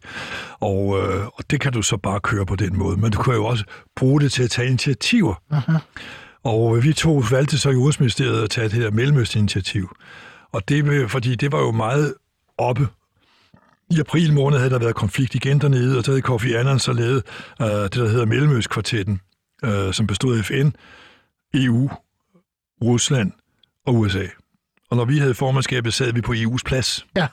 Og, øh, og det kan du så bare køre på den måde. Men du kan jo også bruge det til at tage initiativer. Aha. Og øh, vi to valgte så i Udenrigsministeriet at tage det her Mellemøst-initiativ. Og det, fordi det var jo meget oppe. I april måned havde der været konflikt igen dernede, og så havde Kofi Annan så lavet øh, det, der hedder Mellemøstkvartetten, øh, som bestod af FN, EU, Rusland og USA. Og når vi havde formandskabet, sad vi på EU's plads. Ja.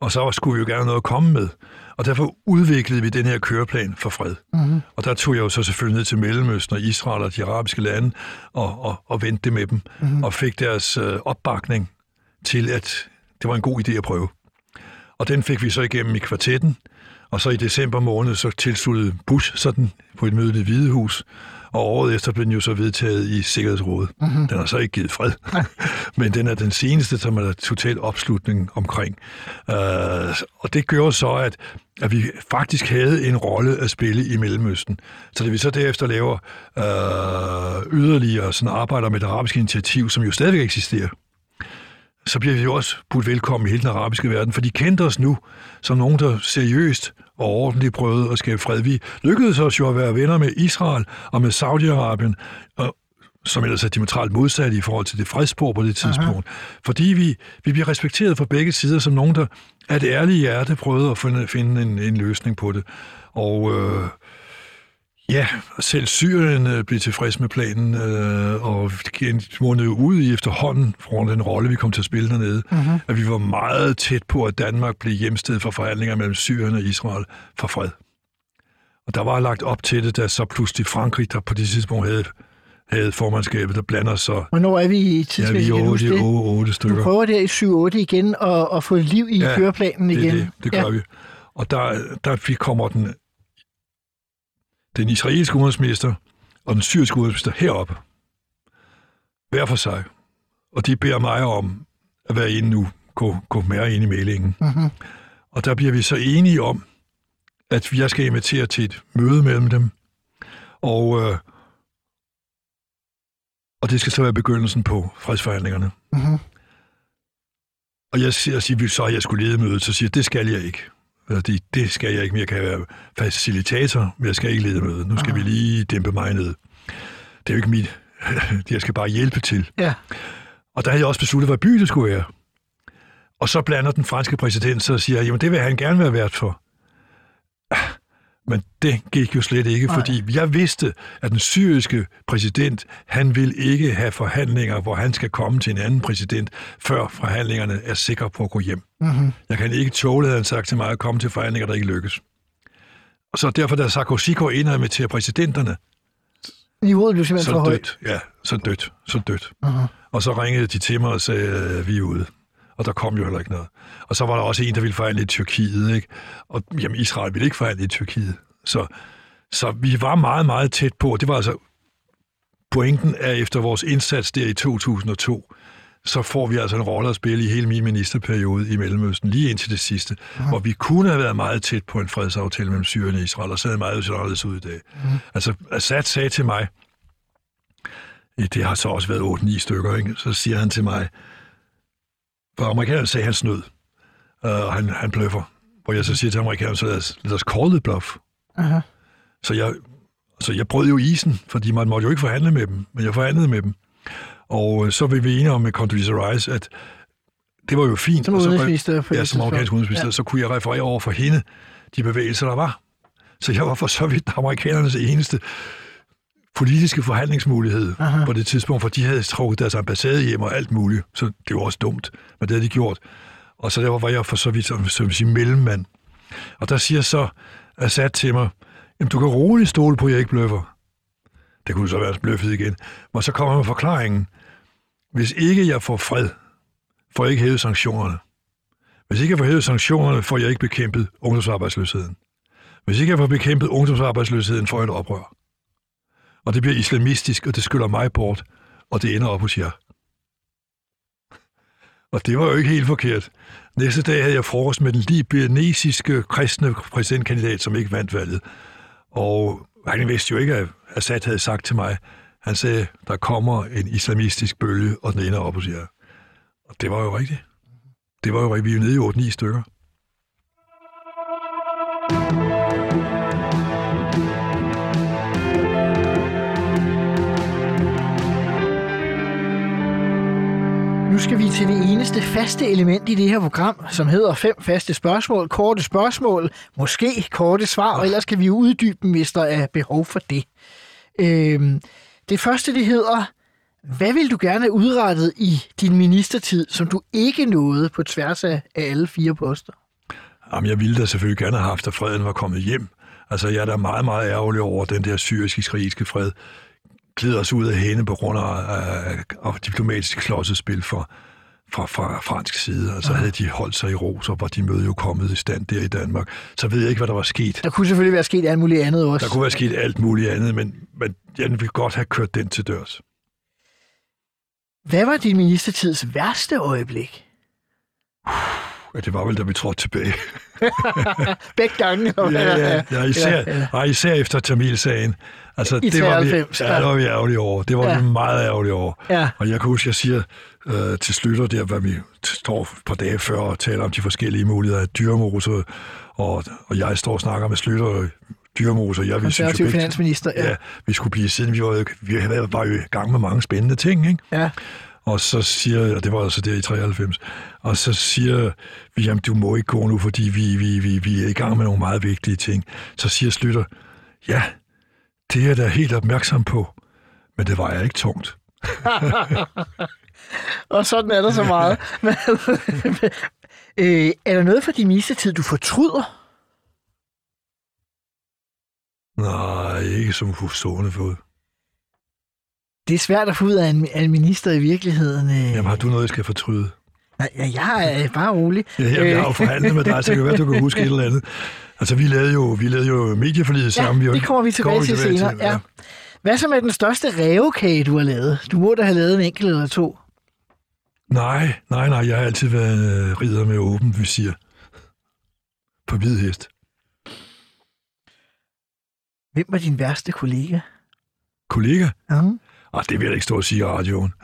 Og så skulle vi jo gerne noget at komme med. Og derfor udviklede vi den her køreplan for fred. Mm-hmm. Og der tog jeg jo så selvfølgelig ned til Mellemøsten og Israel og de arabiske lande og, og, og vendte det med dem. Mm-hmm. Og fik deres øh, opbakning til, at det var en god idé at prøve. Og den fik vi så igennem i kvartetten. Og så i december måned, så tilsluttede Bush sådan på et møde i Hvide Hus. Og året efter blev den jo så vedtaget i Sikkerhedsrådet. Mm-hmm. Den har så ikke givet fred, men den er den seneste, som er der total opslutning omkring. Uh, og det gjorde så, at, at vi faktisk havde en rolle at spille i Mellemøsten. Så da vi så derefter laver uh, yderligere sådan arbejder med det arabiske initiativ, som jo stadigvæk eksisterer, så bliver vi jo også budt velkommen i hele den arabiske verden, for de kendte os nu som nogen, der seriøst og ordentligt prøvede at skabe fred. Vi lykkedes os jo at være venner med Israel og med Saudi-Arabien, og som ellers er diametralt modsatte i forhold til det fredsspor på det tidspunkt. Aha. Fordi vi, vi bliver respekteret fra begge sider som nogen, der af det ærlige hjerte prøvede at finde, finde en, en løsning på det. Og øh, ja, selv Syrien øh, blev tilfreds med planen, øh, og det mundede ud i efterhånden, foran den rolle, vi kom til at spille dernede, uh-huh. at vi var meget tæt på, at Danmark blev hjemsted for forhandlinger mellem Syrien og Israel for fred. Og der var lagt op til det, da så pludselig Frankrig, der på det tidspunkt havde, havde formandskabet, der blander sig. Hvornår er vi i Ja, vi tidsmæssigt? er Kan du otte, huske det? otte, otte Du stykker. prøver der i 7-8 igen at, at få liv i ja, køreplanen igen. Det, det, det gør ja. vi. Og der, der vi kommer den, den israelske udenrigsminister og den syriske udenrigsminister herop. Hver for sig. Og de beder mig om at være inde nu, gå, gå mere ind i mailingen. Mm-hmm. Og der bliver vi så enige om, at jeg skal invitere til et møde mellem dem. Og, øh, og det skal så være begyndelsen på fredsforhandlingerne. Mm-hmm. Og jeg siger, siger så, at jeg skulle lede mødet, så siger jeg, det skal jeg ikke. Fordi det skal jeg ikke mere. Jeg kan være facilitator, men jeg skal ikke lede mødet. Nu skal Aha. vi lige dæmpe mig ned. Det er jo ikke mit. Jeg skal bare hjælpe til. Ja. Og der havde jeg også besluttet, hvad by det skulle være. Og så blander den franske præsident sig og siger, jamen det vil han gerne være vært for. Men det gik jo slet ikke, Nej. fordi jeg vidste, at den syriske præsident, han vil ikke have forhandlinger, hvor han skal komme til en anden præsident, før forhandlingerne er sikre på at gå hjem. Mm-hmm. Jeg kan ikke tåle, havde han sagt til mig, at komme til forhandlinger, der ikke lykkes. Og så derfor, da Sarkozy går ind og inviterer præsidenterne, Niveauet blev simpelthen for så højt. dødt. Ja, så dødt, så dødt. Uh-huh. Og så ringede de til mig og sagde, at vi er ude. Og der kom jo heller ikke noget. Og så var der også en, der ville forhandle i Tyrkiet, ikke? Og jamen, Israel ville ikke forhandle i Tyrkiet. Så, så vi var meget, meget tæt på, og det var altså pointen er efter vores indsats der i 2002, så får vi altså en rolle at spille i hele min ministerperiode i Mellemøsten, lige indtil det sidste, Aha. hvor vi kunne have været meget tæt på en fredsaftale mellem Syrien og Israel, og så havde meget anderledes ud i dag. Aha. Altså, Assad sagde til mig, det har så også været 8-9 stykker, ikke? så siger han til mig, for amerikanerne sagde han snød, øh, og han, han bløffer, hvor jeg så siger til amerikanerne, så lad os, call it bluff. Aha. Så jeg, så jeg brød jo isen, fordi man måtte jo ikke forhandle med dem, men jeg forhandlede med dem. Og øh, så vil vi enige om med Condoleezza Rice, at det var jo fint. Som udenrigsminister. Ja, som amerikansk udenrigsminister, ja. så kunne jeg referere over for hende de bevægelser, der var. Så jeg var for så vidt amerikanernes eneste politiske forhandlingsmulighed Aha. på det tidspunkt, for de havde trukket deres ambassade hjem og alt muligt. Så det var også dumt, men det havde de gjort. Og så der var jeg for så vidt som, som sige, mellemmand. Og der siger så Assad til mig, jamen du kan roligt stole på, at jeg ikke bløffer. Det kunne så være bløffet igen. Og så kommer med forklaringen. Hvis ikke jeg får fred, får jeg ikke hævet sanktionerne. Hvis ikke jeg får hævet sanktionerne, får jeg ikke bekæmpet ungdomsarbejdsløsheden. Hvis ikke jeg får bekæmpet ungdomsarbejdsløsheden, får jeg et oprør. Og det bliver islamistisk, og det skylder mig bort, og det ender op hos jer. Og det var jo ikke helt forkert. Næste dag havde jeg frokost med den libanesiske kristne præsidentkandidat, som ikke vandt valget. Og han vidste jo ikke, at Assad havde sagt til mig, han sagde, der kommer en islamistisk bølge, og den ender op hos jer. Og det var jo rigtigt. Det var jo rigtigt. Vi er jo nede i 8-9 stykker. Nu skal vi til det eneste faste element i det her program, som hedder fem faste spørgsmål, korte spørgsmål, måske korte svar, og ellers kan vi uddybe dem, hvis der er behov for det. Øhm, det første, det hedder, hvad vil du gerne have udrettet i din ministertid, som du ikke nåede på tværs af alle fire poster? Jamen, jeg ville da selvfølgelig gerne have haft, at freden var kommet hjem. Altså, jeg er da meget, meget ærgerlig over den der syrisk-israelske fred glider os ud af hende på grund af, af, af diplomatisk klodsespil fra, fra, fra fransk side. Altså ja. havde de holdt sig i ro, så var de møde jo kommet i stand der i Danmark. Så ved jeg ikke, hvad der var sket. Der kunne selvfølgelig være sket alt muligt andet også. Der kunne være sket alt muligt andet, men, men jeg ville godt have kørt den til dørs. Hvad var din ministertids værste øjeblik? Ja, det var vel, da vi trådte tilbage. Begge gange. ja, ja, ja, især, ja, ja. især efter Tamil-sagen. Altså, I det var, vi, ja. det var vi ærgerlige over. Det var ja. vi meget ærgerlige over. Ja. Og jeg kan huske, jeg siger øh, til slutter der, hvad vi står et par dage før og taler om de forskellige muligheder af dyrmose, og, og jeg står og snakker med Slytter dyrmose. Jeg, Konservativ vi finansminister, ja. ja. vi skulle blive siden, vi var, vi var jo i gang med mange spændende ting, ikke? Ja. Og så siger, og det var altså der i 93, og så siger vi, jamen du må ikke gå nu, fordi vi, vi, vi, vi er i gang med nogle meget vigtige ting. Så siger Slytter, ja, det er jeg da helt opmærksom på, men det var jeg ikke tungt. og sådan er der så meget. øh, er der noget for din tid, du fortryder? Nej, ikke som på stående fod. Det er svært at få ud af en, af en minister i virkeligheden. Øh. Jamen, har du noget, jeg skal fortryde? Nej, jeg er bare rolig. Ja, jeg har jo forhandlet med dig, så det kan være, du kan huske et eller andet. Altså, vi lavede jo, vi lavede jo medieforlidet ja, sammen. Ja, det kommer vi tilbage, kommer til tilbage senere. Til, ja. ja. Hvad så med den største revkage, du har lavet? Du må da have lavet en enkelt eller to. Nej, nej, nej. Jeg har altid været øh, ridder med åben visir. På hvid hest. Hvem var din værste kollega? Kollega? Ja. Og det vil jeg ikke stå og sige i radioen.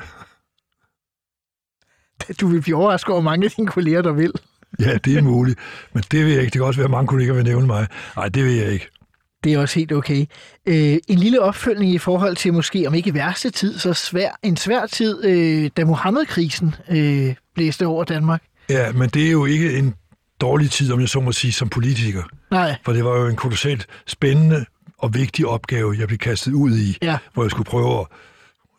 Du vil blive overrasket over mange af dine kolleger, der vil. Ja, det er muligt. Men det vil jeg ikke. Det kan også være, at mange kolleger vil nævne mig. Nej, det vil jeg ikke. Det er også helt okay. Øh, en lille opfølgning i forhold til måske, om ikke værste tid, så svær, en svær tid, øh, da Mohammed-krisen øh, blæste over Danmark. Ja, men det er jo ikke en dårlig tid, om jeg så må sige, som politiker. Nej. For det var jo en kolossalt spændende og vigtig opgave, jeg blev kastet ud i, ja. hvor jeg skulle prøve at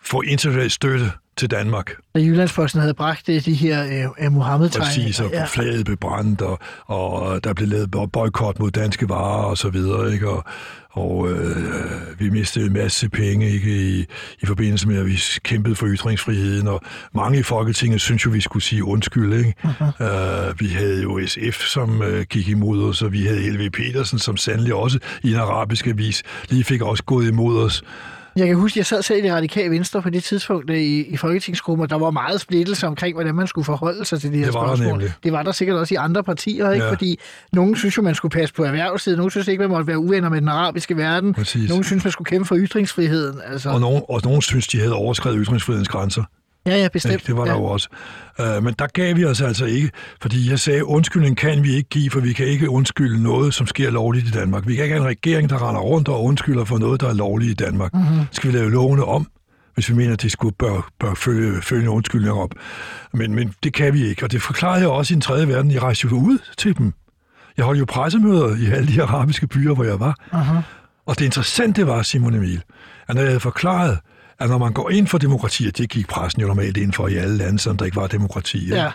få international støtte til Danmark. Da Jyllandsposten havde bragt det, de her øh, Mohammed-tegninger. Præcis, og ja. flaget blev brændt, og, og der blev lavet boykot mod danske varer og så videre, ikke? Og, og øh, vi mistede en masse penge ikke, i, i forbindelse med, at vi kæmpede for ytringsfriheden, og mange i Folketinget synes jo, vi skulle sige undskyld. Ikke? Uh-huh. Uh, vi havde jo SF, som uh, gik imod os, og vi havde L.V. Petersen, som sandelig også i en arabisk avis lige fik også gået imod os. Jeg kan huske, jeg sad selv i det radikale venstre på det tidspunkt øh, i, i folketingsgruppen, og der var meget splittelse omkring, hvordan man skulle forholde sig til de her det var spørgsmål. Der det var der sikkert også i andre partier, ikke? Ja. fordi nogen synes jo, man skulle passe på erhvervssiden, nogen synes ikke, man måtte være uvenner med den arabiske verden, Præcis. nogen synes, man skulle kæmpe for ytringsfriheden. Altså. Og, nogen, og nogen synes, de havde overskrevet ytringsfrihedens grænser. Ja, ja, bestemt. Det var ja. der jo også. Uh, men der gav vi os altså ikke, fordi jeg sagde, undskyldning kan vi ikke give, for vi kan ikke undskylde noget, som sker lovligt i Danmark. Vi kan ikke have en regering, der render rundt og undskylder for noget, der er lovligt i Danmark. Mm-hmm. Skal vi lave lovene om, hvis vi mener, at de skulle bør, bør følge, følge en undskyldning op. Men, men det kan vi ikke, og det forklarede jeg også i den tredje verden. Jeg rejste jo ud til dem. Jeg holdt jo pressemøder i alle de arabiske byer, hvor jeg var. Uh-huh. Og det interessante var, Simon Emil, at når jeg havde forklaret, at når man går ind for demokrati, og det gik pressen jo normalt ind for i alle lande, som der ikke var demokrati, ja.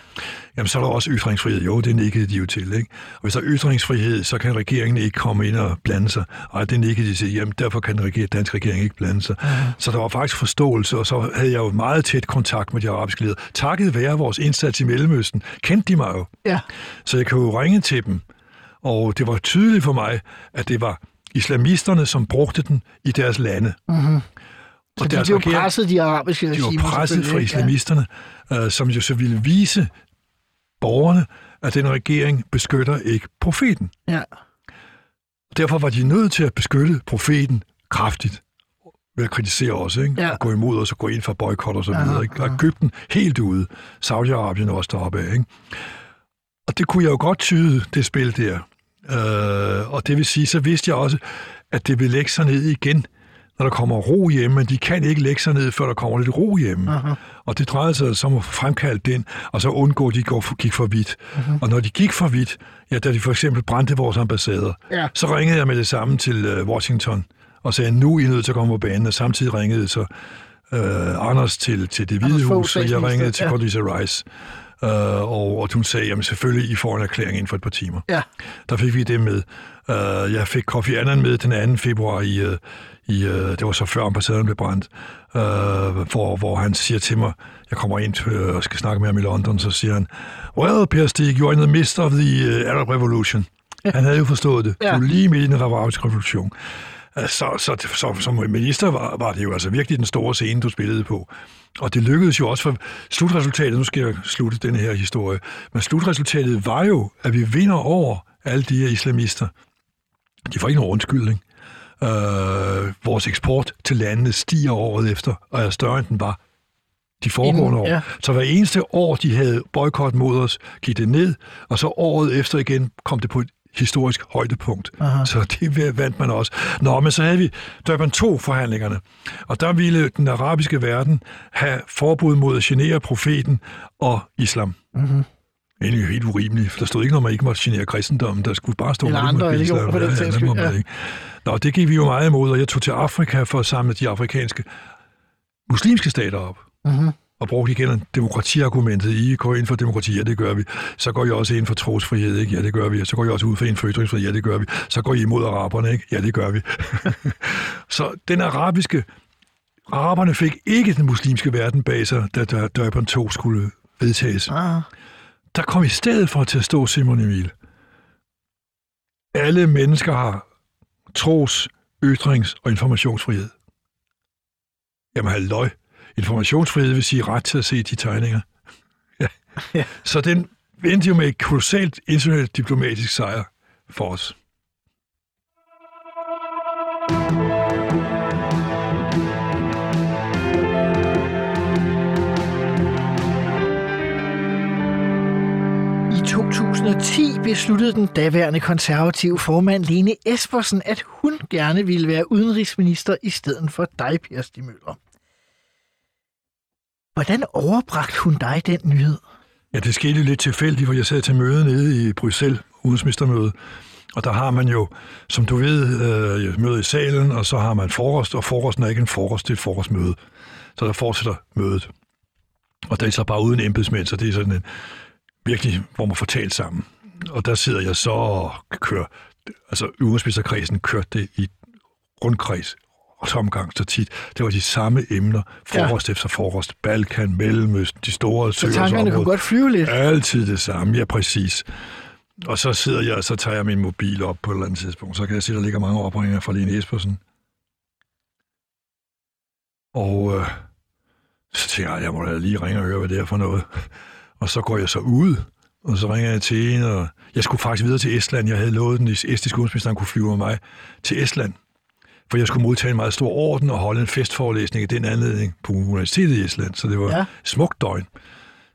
jamen så er der også ytringsfrihed. Jo, det nikkede de jo til. Ikke? Og hvis der er ytringsfrihed, så kan regeringen ikke komme ind og blande sig. Og det nikkede de til, jamen derfor kan den danske regering ikke blande sig. Uh-huh. Så der var faktisk forståelse, og så havde jeg jo meget tæt kontakt med de arabiske ledere. Takket være vores indsats i Mellemøsten, kendte de mig jo. Ja. Så jeg kan jo ringe til dem, og det var tydeligt for mig, at det var islamisterne, som brugte den i deres lande. Mm-hmm. Så de, de var presset de arabiske regimer. De var presset fra islamisterne, ja. uh, som jo så ville vise borgerne, at den regering beskytter ikke profeten. Ja. Derfor var de nødt til at beskytte profeten kraftigt ved at kritisere os, ikke? Ja. Og gå imod os og gå ind for boykot og så videre. Ikke? Og Ægypten helt ude. Saudi-Arabien også deroppe af, ikke? Og det kunne jeg jo godt tyde, det spil der. Uh, og det vil sige, så vidste jeg også, at det ville lægge sig ned igen, når der kommer ro hjemme, men de kan ikke lægge sig ned, før der kommer lidt ro hjemme. Uh-huh. Og det drejede sig så om at fremkalde den, og så undgå, at de går, gik for vidt. Uh-huh. Og når de gik for vidt, ja, da de for eksempel brændte vores ambassader, ja. så ringede jeg med det samme til uh, Washington, og sagde, nu er I nødt til at komme på banen, og samtidig ringede så uh, Anders til, til det hvide hus, og jeg ringede til ja. Condoleezza Rice. Uh, og, og hun sagde, jamen selvfølgelig, I får en erklæring inden for et par timer. Ja. Der fik vi det med. Uh, jeg fik Kofi Annan med den 2. februar i, uh, i uh, det var så før ambassaden blev brændt, uh, hvor, hvor han siger til mig, jeg kommer ind uh, og skal snakke med ham i London, så siger han, well, Per Stig, you're in the midst of the uh, Arab Revolution. Ja. Han havde jo forstået det. Ja. Du er lige midt i den arabiske revolution. Uh, så, så, så, som minister var, var det jo altså virkelig den store scene, du spillede på. Og det lykkedes jo også for slutresultatet, nu skal jeg slutte den her historie, men slutresultatet var jo, at vi vinder over alle de her islamister. De får ikke nogen undskyldning. Øh, vores eksport til landene stiger året efter, og er større end den var de foregående år. Ja. Så hver eneste år, de havde boykot mod os, gik det ned, og så året efter igen kom det på et historisk højdepunkt. Aha. Så det vandt man også. Nå, men så havde vi Durban 2-forhandlingerne, og der ville den arabiske verden have forbud mod at genere profeten og islam. Mm-hmm. Jo helt urimeligt, for der stod ikke noget, man ikke måtte genere kristendommen. Der skulle bare stå, Eller andre, ikke islam. Ikke ja, ja, man ja. ikke. Nå, det gik vi jo meget imod, og jeg tog til Afrika for at samle de afrikanske muslimske stater op. Mm-hmm og brugte igen demokratiargumentet. I går ind for demokrati, ja, det gør vi. Så går I også ind for trosfrihed, ikke? Ja, det gør vi. Så går I også ud for ind for ytringsfrihed, ja, det gør vi. Så går I imod araberne, ikke? Ja, det gør vi. så den arabiske... Araberne fik ikke den muslimske verden bag sig, da Durban 2 skulle vedtages. Ah. Der kom i stedet for til at stå Simon Emil. Alle mennesker har tros, ytrings- og informationsfrihed. Jamen, halløj. Informationsfrihed vil sige ret til at se de tegninger. ja. ja. Så den endte jo med et kolossalt internationalt diplomatisk sejr for os. 2010 besluttede den daværende konservative formand Lene Espersen, at hun gerne ville være udenrigsminister i stedet for dig, Per Stig Møller. Hvordan overbragte hun dig den nyhed? Ja, det skete lidt tilfældigt, hvor jeg sad til møde nede i Bruxelles, udenrigsministermøde. Og der har man jo, som du ved, øh, møde i salen, og så har man frokost, og frokosten er ikke en frokost, det er et frokostmøde. Så der fortsætter mødet. Og det er så bare uden embedsmænd, så det er sådan en virkelig, hvor man får talt sammen. Og der sidder jeg så og kører, altså udenrigsministerkredsen kørte det i rundkreds og tomgang så tit. Det var de samme emner, frokost ja. efter frokost, Balkan, Mellemøsten, de store Så tankerne kunne godt flyve lidt. Altid det samme, ja præcis. Og så sidder jeg, og så tager jeg min mobil op på et eller andet tidspunkt. Så kan jeg se, der ligger mange opringninger fra Lene Espersen. Og øh, så tænker jeg, jeg må da lige ringe og høre, hvad det er for noget. Og så går jeg så ud, og så ringer jeg til en, og jeg skulle faktisk videre til Estland. Jeg havde lovet den estiske udenrigsminister, kunne flyve med mig til Estland. For jeg skulle modtage en meget stor orden og holde en festforelæsning i den anledning på Universitetet i Estland. Så det var ja. smukt døgn.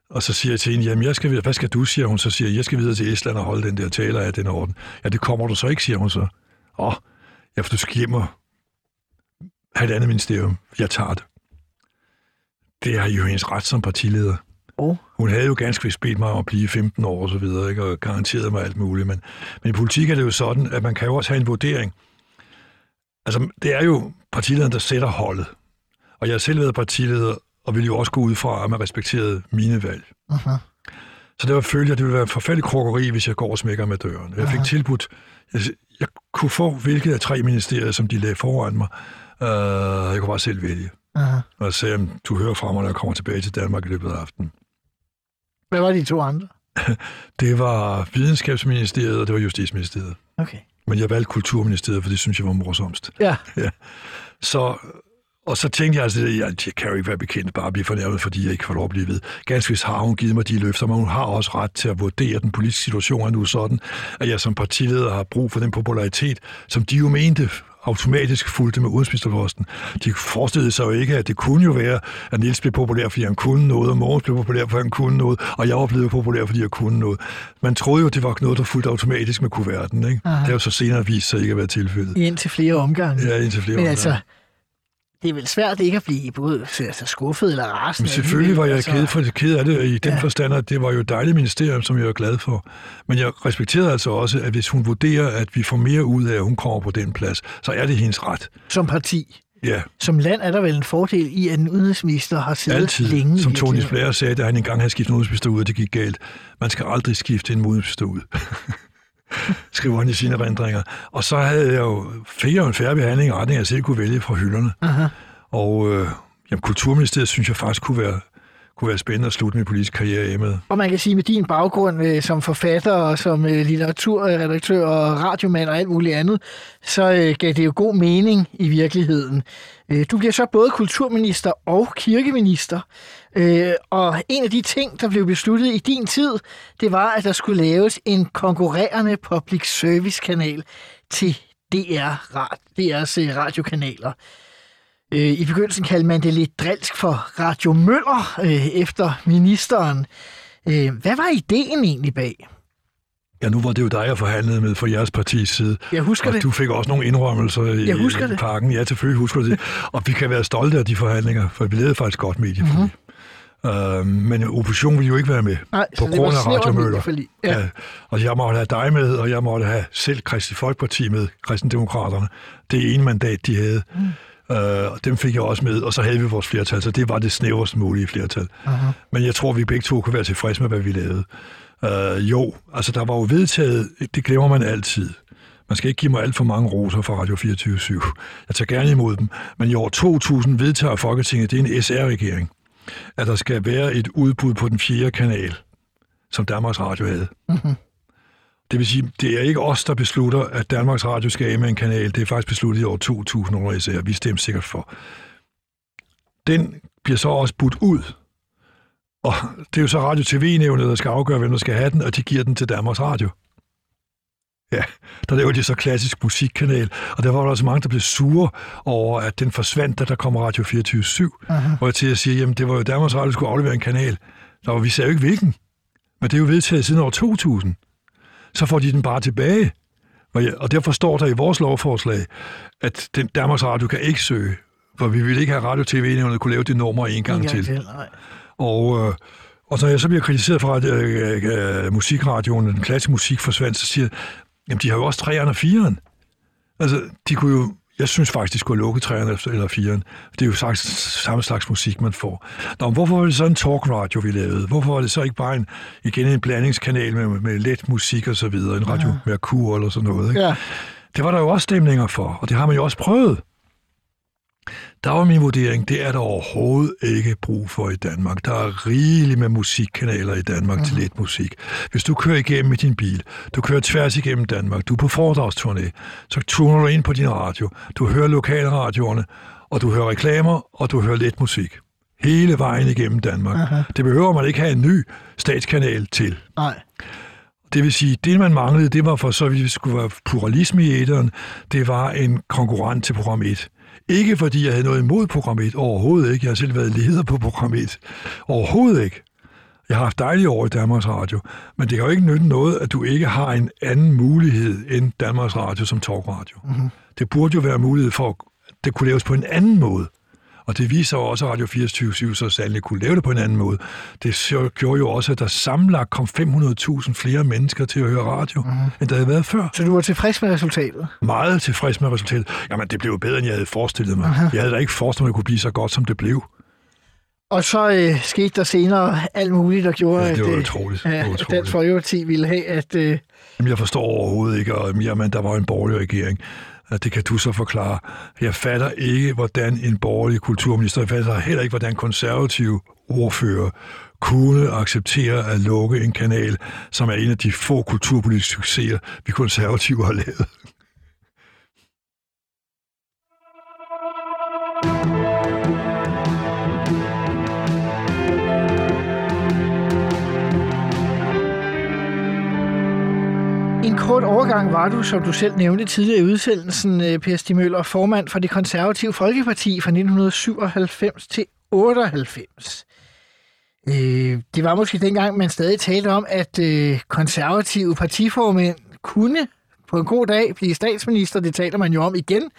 Og så siger jeg til hende, jamen jeg skal videre. Hvad skal du, siger hun. Så siger jeg, jeg skal videre til Estland og holde den der taler af den orden. Ja, det kommer du så ikke, siger hun så. Åh, ja, for du skal hjem og have et andet ministerium. Jeg tager det. Det er jo hendes ret som partileder. Oh. Hun havde jo ganske vist bedt mig om at blive 15 år og så videre, ikke? og garanteret mig alt muligt. Men, men i politik er det jo sådan, at man kan jo også have en vurdering. Altså, det er jo partilederen, der sætter holdet. Og jeg har selv været partileder, og ville jo også gå ud fra, at man respekterede mine valg. Uh-huh. Så det var følge, at det ville være en forfærdelig krokkeri, hvis jeg går og smækker med døren. Jeg fik Aha. tilbudt, jeg, jeg kunne få hvilket af tre ministerier, som de lagde foran mig. Uh, jeg kunne bare selv vælge. Uh-huh. Og jeg sagde, "Jamen, du hører fra mig, når jeg kommer tilbage til Danmark i løbet af aftenen. Hvad var de to andre? Det var Videnskabsministeriet, og det var Justitsministeriet. Okay. Men jeg valgte Kulturministeriet, for det synes jeg var morsomst. Ja. Så, og så tænkte jeg altså, at jeg, jeg kan jo ikke være bekendt bare at blive fornærmet, fordi jeg ikke får lov at blive ved. Ganske vist har hun givet mig de løfter, men hun har også ret til at vurdere den politiske situation er nu sådan, at jeg som partileder har brug for den popularitet, som de jo mente automatisk fulgte med udenrigsministerposten. De forestillede sig jo ikke, at det kunne jo være, at Niels blev populær, fordi han kunne noget, og Mogens blev populær, fordi han kunne noget, og jeg var blevet populær, fordi jeg kunne noget. Man troede jo, det var noget, der fulgte automatisk med kuverten. Ikke? Aha. Det har jo så senere vist sig ikke at være tilfældet. Indtil flere omgange. Ja, indtil flere Men omgange. altså, det er vel svært ikke at blive både altså, skuffet eller rasende. Men selvfølgelig var jeg alligevel, ked, for, ked af det i den Ja. forstand, at det var jo et dejligt ministerium, som jeg er glad for. Men jeg respekterede altså også, at hvis hun vurderer, at vi får mere ud af, at hun kommer på den plads, så er det hendes ret. Som parti. Ja, Som land er der vel en fordel i, at en udenrigsminister har siddet altid. længe. Som Tony. Blair sagde, da han engang havde skiftet en udenrigsminister ud, og det gik galt. Man skal aldrig skifte en udenrigsminister ud. skriver han i sine erindringer. Og så havde jeg jo fik jeg jo en færre behandling i retning, jeg selv kunne vælge fra hylderne. Aha. Og øh, jamen, Kulturministeriet synes jeg faktisk kunne være, kunne være spændende at slutte min politiske karriere af med. Og man kan sige, med din baggrund øh, som forfatter og som øh, litteraturredaktør og radiomand og alt muligt andet, så øh, gav det jo god mening i virkeligheden. Øh, du bliver så både kulturminister og kirkeminister, øh, og en af de ting, der blev besluttet i din tid, det var, at der skulle laves en konkurrerende public service kanal til DR, DR's øh, radiokanaler. Øh, I begyndelsen kaldte man det lidt drilsk for Radio Møller øh, efter ministeren. Øh, hvad var ideen egentlig bag? Ja, nu var det jo dig, jeg forhandlede med fra jeres partis side. Jeg husker og det. du fik også nogle indrømmelser i, Jeg husker i parken. Ja, selvfølgelig husker det. Og vi kan være stolte af de forhandlinger, for vi lavede faktisk godt medieforlig. Mm-hmm. Uh, men oppositionen ville jo ikke være med. Nej, på grund af radiomøller. medieforlig. Ja. Ja. Og jeg måtte have dig med, og jeg måtte have selv Kristi Folkeparti med, Kristendemokraterne. Det ene mandat, de havde. Mm. Uh, og dem fik jeg også med, og så havde vi vores flertal, så det var det snæverst mulige flertal. Aha. Men jeg tror, vi begge to kunne være tilfredse med, hvad vi lavede. Uh, jo, altså der var jo vedtaget, det glemmer man altid. Man skal ikke give mig alt for mange roser fra Radio 24 Jeg tager gerne imod dem. Men i år 2000 vedtager Folketinget, det er en SR-regering, at der skal være et udbud på den fjerde kanal, som Danmarks Radio havde. Mhm. Det vil sige, det er ikke os, der beslutter, at Danmarks Radio skal af med en kanal. Det er faktisk besluttet i år 2000 under SR. Vi stemmer sikkert for. Den bliver så også budt ud. Og det er jo så Radio TV-nævnet, der skal afgøre, hvem der skal have den, og de giver den til Danmarks Radio. Ja, der laver de så klassisk musikkanal, og der var der også mange, der blev sure over, at den forsvandt, da der kom Radio 24 Aha. Hvor jeg til at sige, jamen det var jo Danmarks Radio, der skulle aflevere en kanal. Der var, vi sagde jo ikke hvilken. Men det er jo vedtaget siden år 2000. Så får de den bare tilbage. Og, derfor står der i vores lovforslag, at den Danmarks Radio kan ikke søge, for vi vil ikke have Radio TV-nævnet kunne lave det nummer en gang, til. nej. Og, øh, og når jeg så bliver kritiseret for, at øh, øh, musikradioen, den klassiske musik forsvandt, så siger jeg, jamen de har jo også 3'eren og 4'eren. Altså, de kunne jo Jeg synes faktisk, de skulle lukke træerne eller firen. Det er jo faktisk samme slags musik, man får. Nå, hvorfor var det så en talkradio, vi lavede? Hvorfor var det så ikke bare en, igen en blandingskanal med, med let musik og så videre? En radio ja. Merkur eller sådan noget, ikke? Ja. Det var der jo også stemninger for, og det har man jo også prøvet. Der var min vurdering, det er der overhovedet ikke brug for i Danmark. Der er rigeligt med musikkanaler i Danmark mm. til let musik. Hvis du kører igennem i din bil, du kører tværs igennem Danmark, du er på foredragsturné, så tuner du ind på din radio, du hører lokalradioerne, og du hører reklamer, og du hører let musik. Hele vejen igennem Danmark. Aha. Det behøver man ikke have en ny statskanal til. Nej. Det vil sige, det man manglede, det var for så vidt skulle være pluralisme i æderen, det var en konkurrent til program 1. Ikke fordi jeg havde noget imod program 1, overhovedet ikke. Jeg har selv været leder på program 1. Overhovedet ikke. Jeg har haft dejlige år i Danmarks Radio, men det kan jo ikke nytte noget, at du ikke har en anden mulighed end Danmarks Radio som talkradio. Mm-hmm. Det burde jo være mulighed for, at det kunne laves på en anden måde. Og det viser jo også, at Radio 24 så sandelig kunne lave det på en anden måde. Det gjorde jo også, at der sammenlagt kom 500.000 flere mennesker til at høre radio, mm. end der havde været før. Så du var tilfreds med resultatet? Meget tilfreds med resultatet. Jamen, det blev jo bedre, end jeg havde forestillet mig. Aha. Jeg havde da ikke forestillet mig, at det kunne blive så godt, som det blev. Og så øh, skete der senere alt muligt, der gjorde, ja, det var at, utroligt. Øh, det var at Dansk Folkeparti ville have, at... Øh... Jamen, jeg forstår overhovedet ikke, og jamen, der var en borgerlig regering. Det kan du så forklare. Jeg fatter ikke, hvordan en borgerlig kulturminister, jeg fatter heller ikke, hvordan konservative ordfører kunne acceptere at lukke en kanal, som er en af de få kulturpolitiske succeser, vi konservative har lavet. En kort overgang var du, som du selv nævnte tidligere i udsendelsen, øh, Per Stig Møller, formand for det konservative Folkeparti fra 1997 til 98. Øh, det var måske dengang, man stadig talte om, at øh, konservative partiformænd kunne på en god dag blive statsminister. Det taler man jo om igen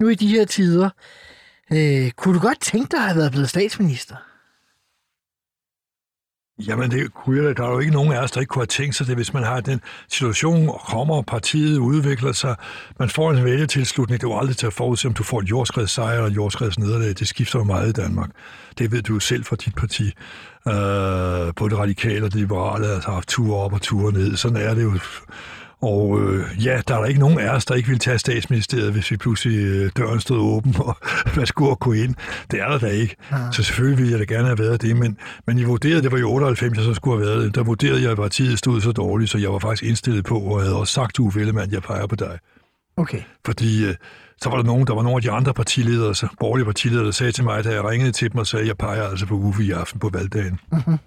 nu i de her tider. Kunne du godt tænke dig at have været blevet statsminister? Jamen, det kunne jeg, der er jo ikke nogen af os, der ikke kunne have tænkt sig det, hvis man har den situation, og kommer, partiet udvikler sig, man får en vælgetilslutning, det er jo aldrig til at forudse, om du får et jordskreds sejr eller et jordskreds nederlag. Det skifter jo meget i Danmark. Det ved du jo selv fra dit parti. Øh, både radikale og det liberale har haft ture op og ture ned. Sådan er det jo og øh, ja, der er der ikke nogen af os, der ikke vil tage statsministeriet, hvis vi pludselig øh, døren stod åben, og hvad skulle gå ind. Det er der da ikke. Ja. Så selvfølgelig ville jeg da gerne have været det, men, men I vurderede, det var i 98, jeg så skulle have været det. Der vurderede jeg, at partiet stod så dårligt, så jeg var faktisk indstillet på, og havde også sagt til Uffe Ellemann, jeg peger på dig. Okay. Fordi øh, så var der nogen, der var nogle af de andre partiledere, så borgerlige partiledere, der sagde til mig, da jeg ringede til dem og sagde, jeg peger altså på Uffe i aften på valgdagen. Mm-hmm.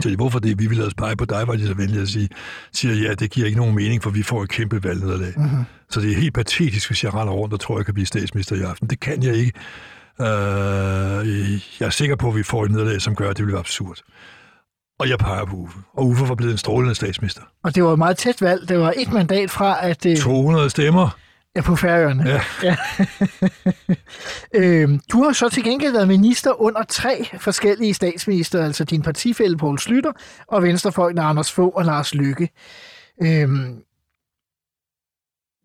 Så hvorfor det, vi vil lade os pege på dig, var de så venlige at sige, siger, ja, det giver ikke nogen mening, for vi får et kæmpe valgnederlag. Mm-hmm. Så det er helt patetisk, hvis jeg render rundt og tror, jeg kan blive statsminister i aften. Det kan jeg ikke. Uh, jeg er sikker på, at vi får et nederlag, som gør, at det bliver absurd. Og jeg peger på Uffe. Og Uffe var blevet en strålende statsminister. Og det var et meget tæt valg. Det var et mandat fra, at... Uh... 200 stemmer. Ja, på færøerne. Ja. ja. øhm, du har så til gengæld været minister under tre forskellige statsminister, altså din partifælle Poul Slytter og venstrefolkene Anders Fogh og Lars Lykke. Øhm,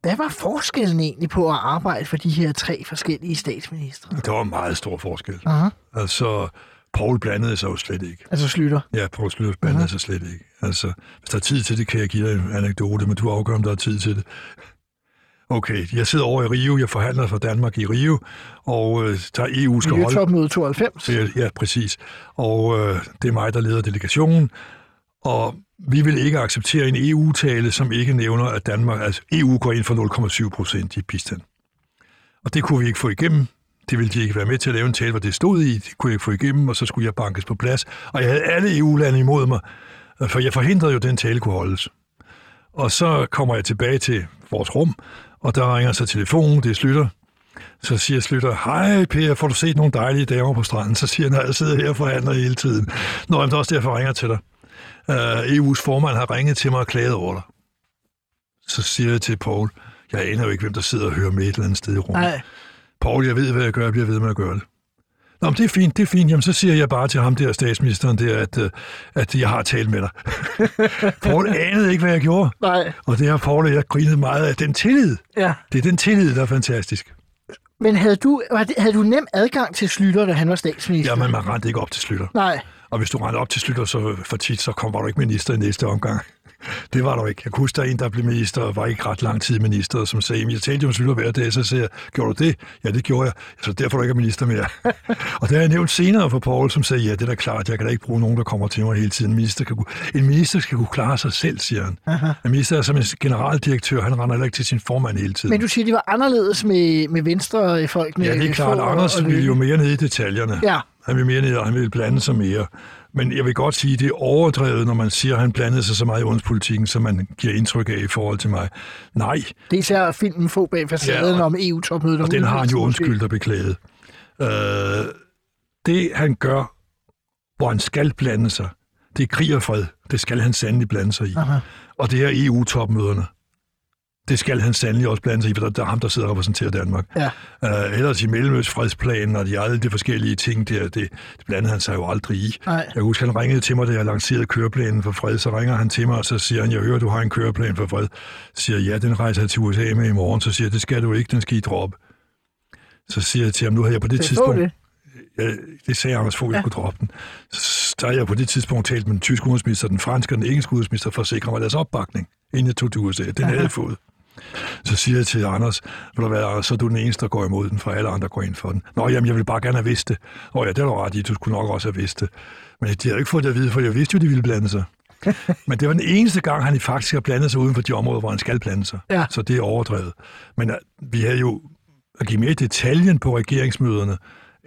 hvad var forskellen egentlig på at arbejde for de her tre forskellige statsministre? Der var meget stor forskel. Uh-huh. Altså, Paul blandede sig jo slet ikke. Altså Slytter? Ja, Paul Slytter blandede uh-huh. sig slet ikke. Altså, hvis der er tid til det, kan jeg give dig en anekdote, men du afgør, om der er tid til det. Okay, jeg sidder over i Rio, jeg forhandler for Danmark i Rio, og øh, der EU skal holde... Topmøde 92. Ja, ja, præcis. Og øh, det er mig, der leder delegationen, og vi vil ikke acceptere en EU-tale, som ikke nævner, at Danmark, altså EU går ind for 0,7 procent i bistand. Og det kunne vi ikke få igennem. Det ville de ikke være med til at lave en tale, hvor det stod i. Det kunne jeg ikke få igennem, og så skulle jeg bankes på plads. Og jeg havde alle EU-lande imod mig, for jeg forhindrede jo, at den tale kunne holdes. Og så kommer jeg tilbage til vores rum, og der ringer så telefonen, det er Slytter. Så siger Slytter, hej Per, får du set nogle dejlige damer på stranden? Så siger han, at jeg sidder her og forhandler hele tiden. Nå, det er også derfor, jeg ringer til dig. Uh, øh, EU's formand har ringet til mig og klaget over dig. Så siger jeg til Paul, jeg aner jo ikke, hvem der sidder og hører med et eller andet sted i rummet. Nej. Paul, jeg ved, hvad jeg gør, jeg bliver ved med at gøre det. Nå, men det er fint, det er fint. Jamen, så siger jeg bare til ham der, statsministeren der, at, øh, at jeg har talt med dig. Paul anede ikke, hvad jeg gjorde. Nej. Og det har Paul jeg grinet meget af. Den tillid. Ja. Det er den tillid, der er fantastisk. Men havde du, det, havde du nem adgang til Slytter, da han var statsminister? Ja, men man rendte ikke op til Slytter. Nej. Og hvis du rendte op til Slytter så for tit, så kom, var du ikke minister i næste omgang. Det var der ikke. Jeg kunne huske, der er en, der blev minister, og var ikke ret lang tid minister, som sagde, jeg talte jo om Slytter hver dag, så sagde jeg, gjorde du det? Ja, det gjorde jeg. Så derfor er du ikke er minister mere. og det har jeg nævnt senere for Poul, som sagde, ja, det er da klart, jeg kan da ikke bruge nogen, der kommer til mig hele tiden. En minister, kan kunne, en minister skal kunne klare sig selv, siger han. Aha. En minister er som en generaldirektør, han render heller ikke til sin formand hele tiden. Men du siger, det var anderledes med, med venstre folk? Med ja, det er klart. Anders ville jo mere ned i detaljerne. Ja. Han vil mere ned, og han vil blande sig mere. Men jeg vil godt sige, at det er overdrevet, når man siger, at han blandede sig så meget i udenrigspolitikken, som man giver indtryk af i forhold til mig. Nej. Det er især filmen få bag facaden ja, om EU-topmødet. Og den har han jo undskyldt og beklaget. Øh, det han gør, hvor han skal blande sig, det er krig og fred. Det skal han sandelig blande sig i. Aha. Og det er EU-topmøderne det skal han sandelig også blande sig i, for der er ham, der sidder og repræsenterer Danmark. Ja. Uh, ellers i Mellemøstfredsplanen og de alle de forskellige ting der, det, det blandede han sig jo aldrig i. Nej. Jeg husker, han ringede til mig, da jeg lancerede køreplanen for fred, så ringer han til mig, og så siger han, jeg hører, du har en køreplan for fred. Så siger jeg, ja, den rejser jeg til USA med i morgen. Så siger jeg, det skal du ikke, den skal I droppe. Så siger jeg til ham, nu har jeg på det, det tidspunkt... Det. Ja, det sagde Anders Fogh, jeg ja. skulle droppe den. Så har jeg på det tidspunkt talt med den tyske udenrigsminister, den franske og den engelske udenrigsminister for at sikre mig deres opbakning, inden jeg tog til USA. Den havde jeg fået. Så siger jeg til Anders, vil du være, så er du den eneste, der går imod den, for alle andre går ind for den. Nå, jamen, jeg vil bare gerne have vidst det. Åh ja, det er du ret i, du skulle nok også have vidst det. Men de havde ikke fået det at vide, for jeg vidste jo, de ville blande sig. Men det var den eneste gang, han faktisk har blandet sig uden for de områder, hvor han skal blande sig. Ja. Så det er overdrevet. Men uh, vi havde jo at give mere detaljen på regeringsmøderne,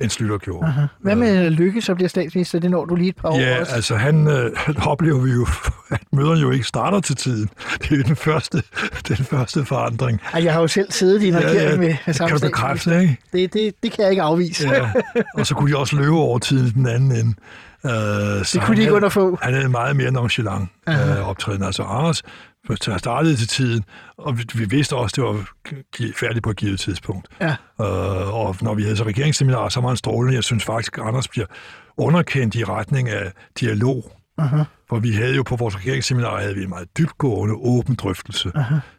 end Slytter gjorde. Aha. Hvad med Lykke, så bliver statsminister? Det når du lige et par år Ja, også. altså han øh, oplever vi jo, at møderne jo ikke starter til tiden. Det er jo den første, den første forandring. Jeg har jo selv siddet i en regering ja, ja. med, samme Kan du bekræfte, ikke? Det, det, det kan jeg ikke afvise. ja. Og så kunne de også løbe over tiden den anden ende. Uh, det kunne de ikke underfå. Han havde meget mere nonchalant uh, optræden. Altså Anders startede til tiden, og vi, vi vidste også, at det var færdigt på et givet tidspunkt. Ja. Uh, og når vi havde så regeringsseminar, så var han strålende. Jeg synes faktisk, at Anders bliver underkendt i retning af dialog. Uh-huh. For vi havde jo på vores regeringsseminar havde vi en meget dybgående, åben drøftelse.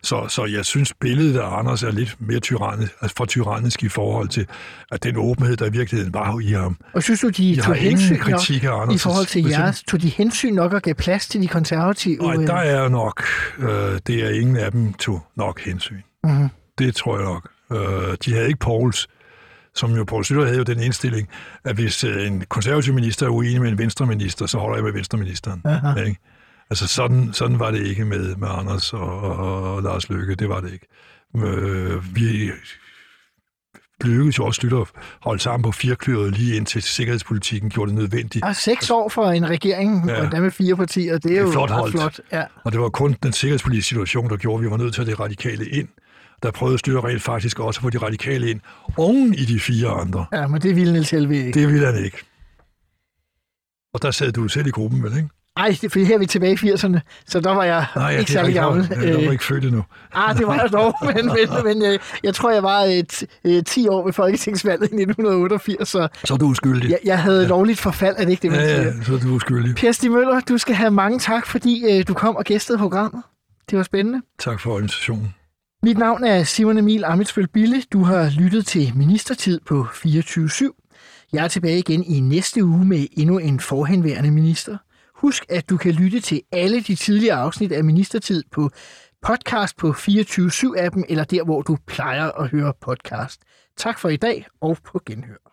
Så, så jeg synes, billedet af Anders er lidt mere tyrannisk, altså for tyrannisk i forhold til at den åbenhed, der i virkeligheden var i ham. Og synes du, de jeg tog hensyn kritik af Anders, i forhold til jeres? Tog de hensyn nok og gav plads til de konservative? Nej, der er nok. Øh, det er ingen af dem tog nok hensyn. Uh-huh. Det tror jeg nok. Øh, de havde ikke Pauls som jo Poul Slytter havde jo den indstilling, at hvis øh, en konservativ minister er uenig med en venstreminister, så holder jeg med venstreministeren. Ikke? Altså sådan, sådan var det ikke med, med Anders og, og, og Lars Løkke. Det var det ikke. Øh, vi lykkedes jo også Slytter at holde sammen på firekløret lige indtil sikkerhedspolitikken gjorde det nødvendigt. Og seks år for en regering, ja. og der med fire partier, det er, det er jo flot, holdt. flot. Ja. Og det var kun den sikkerhedspolitiske situation, der gjorde, at vi var nødt til at det radikale ind der prøvede Styre rent faktisk også at få de radikale ind oven i de fire andre. Ja, men det ville Niels Helve ikke. Det ville han ikke. Og der sad du selv i gruppen, vel ikke? Nej, for her er vi tilbage i 80'erne, så der var jeg Nej, ja, ikke særlig gammel. Jeg var øh, ikke født endnu. Ah, det var jeg dog, men, men, men jeg, jeg tror, jeg var et, et 10 år ved Folketingsvalget i 1988. Så, så er du uskyldig. Jeg, jeg havde ja. lovligt forfald, er det ikke det, man ja? Ja, så er du uskyldig. Per Stig Møller, du skal have mange tak, fordi øh, du kom og gæstede programmet. Det var spændende. Tak for invitationen. Mit navn er Simon Emil Amitsbøl Bille. Du har lyttet til Ministertid på 24-7. Jeg er tilbage igen i næste uge med endnu en forhenværende minister. Husk, at du kan lytte til alle de tidligere afsnit af Ministertid på podcast på 24-7-appen eller der, hvor du plejer at høre podcast. Tak for i dag og på genhør.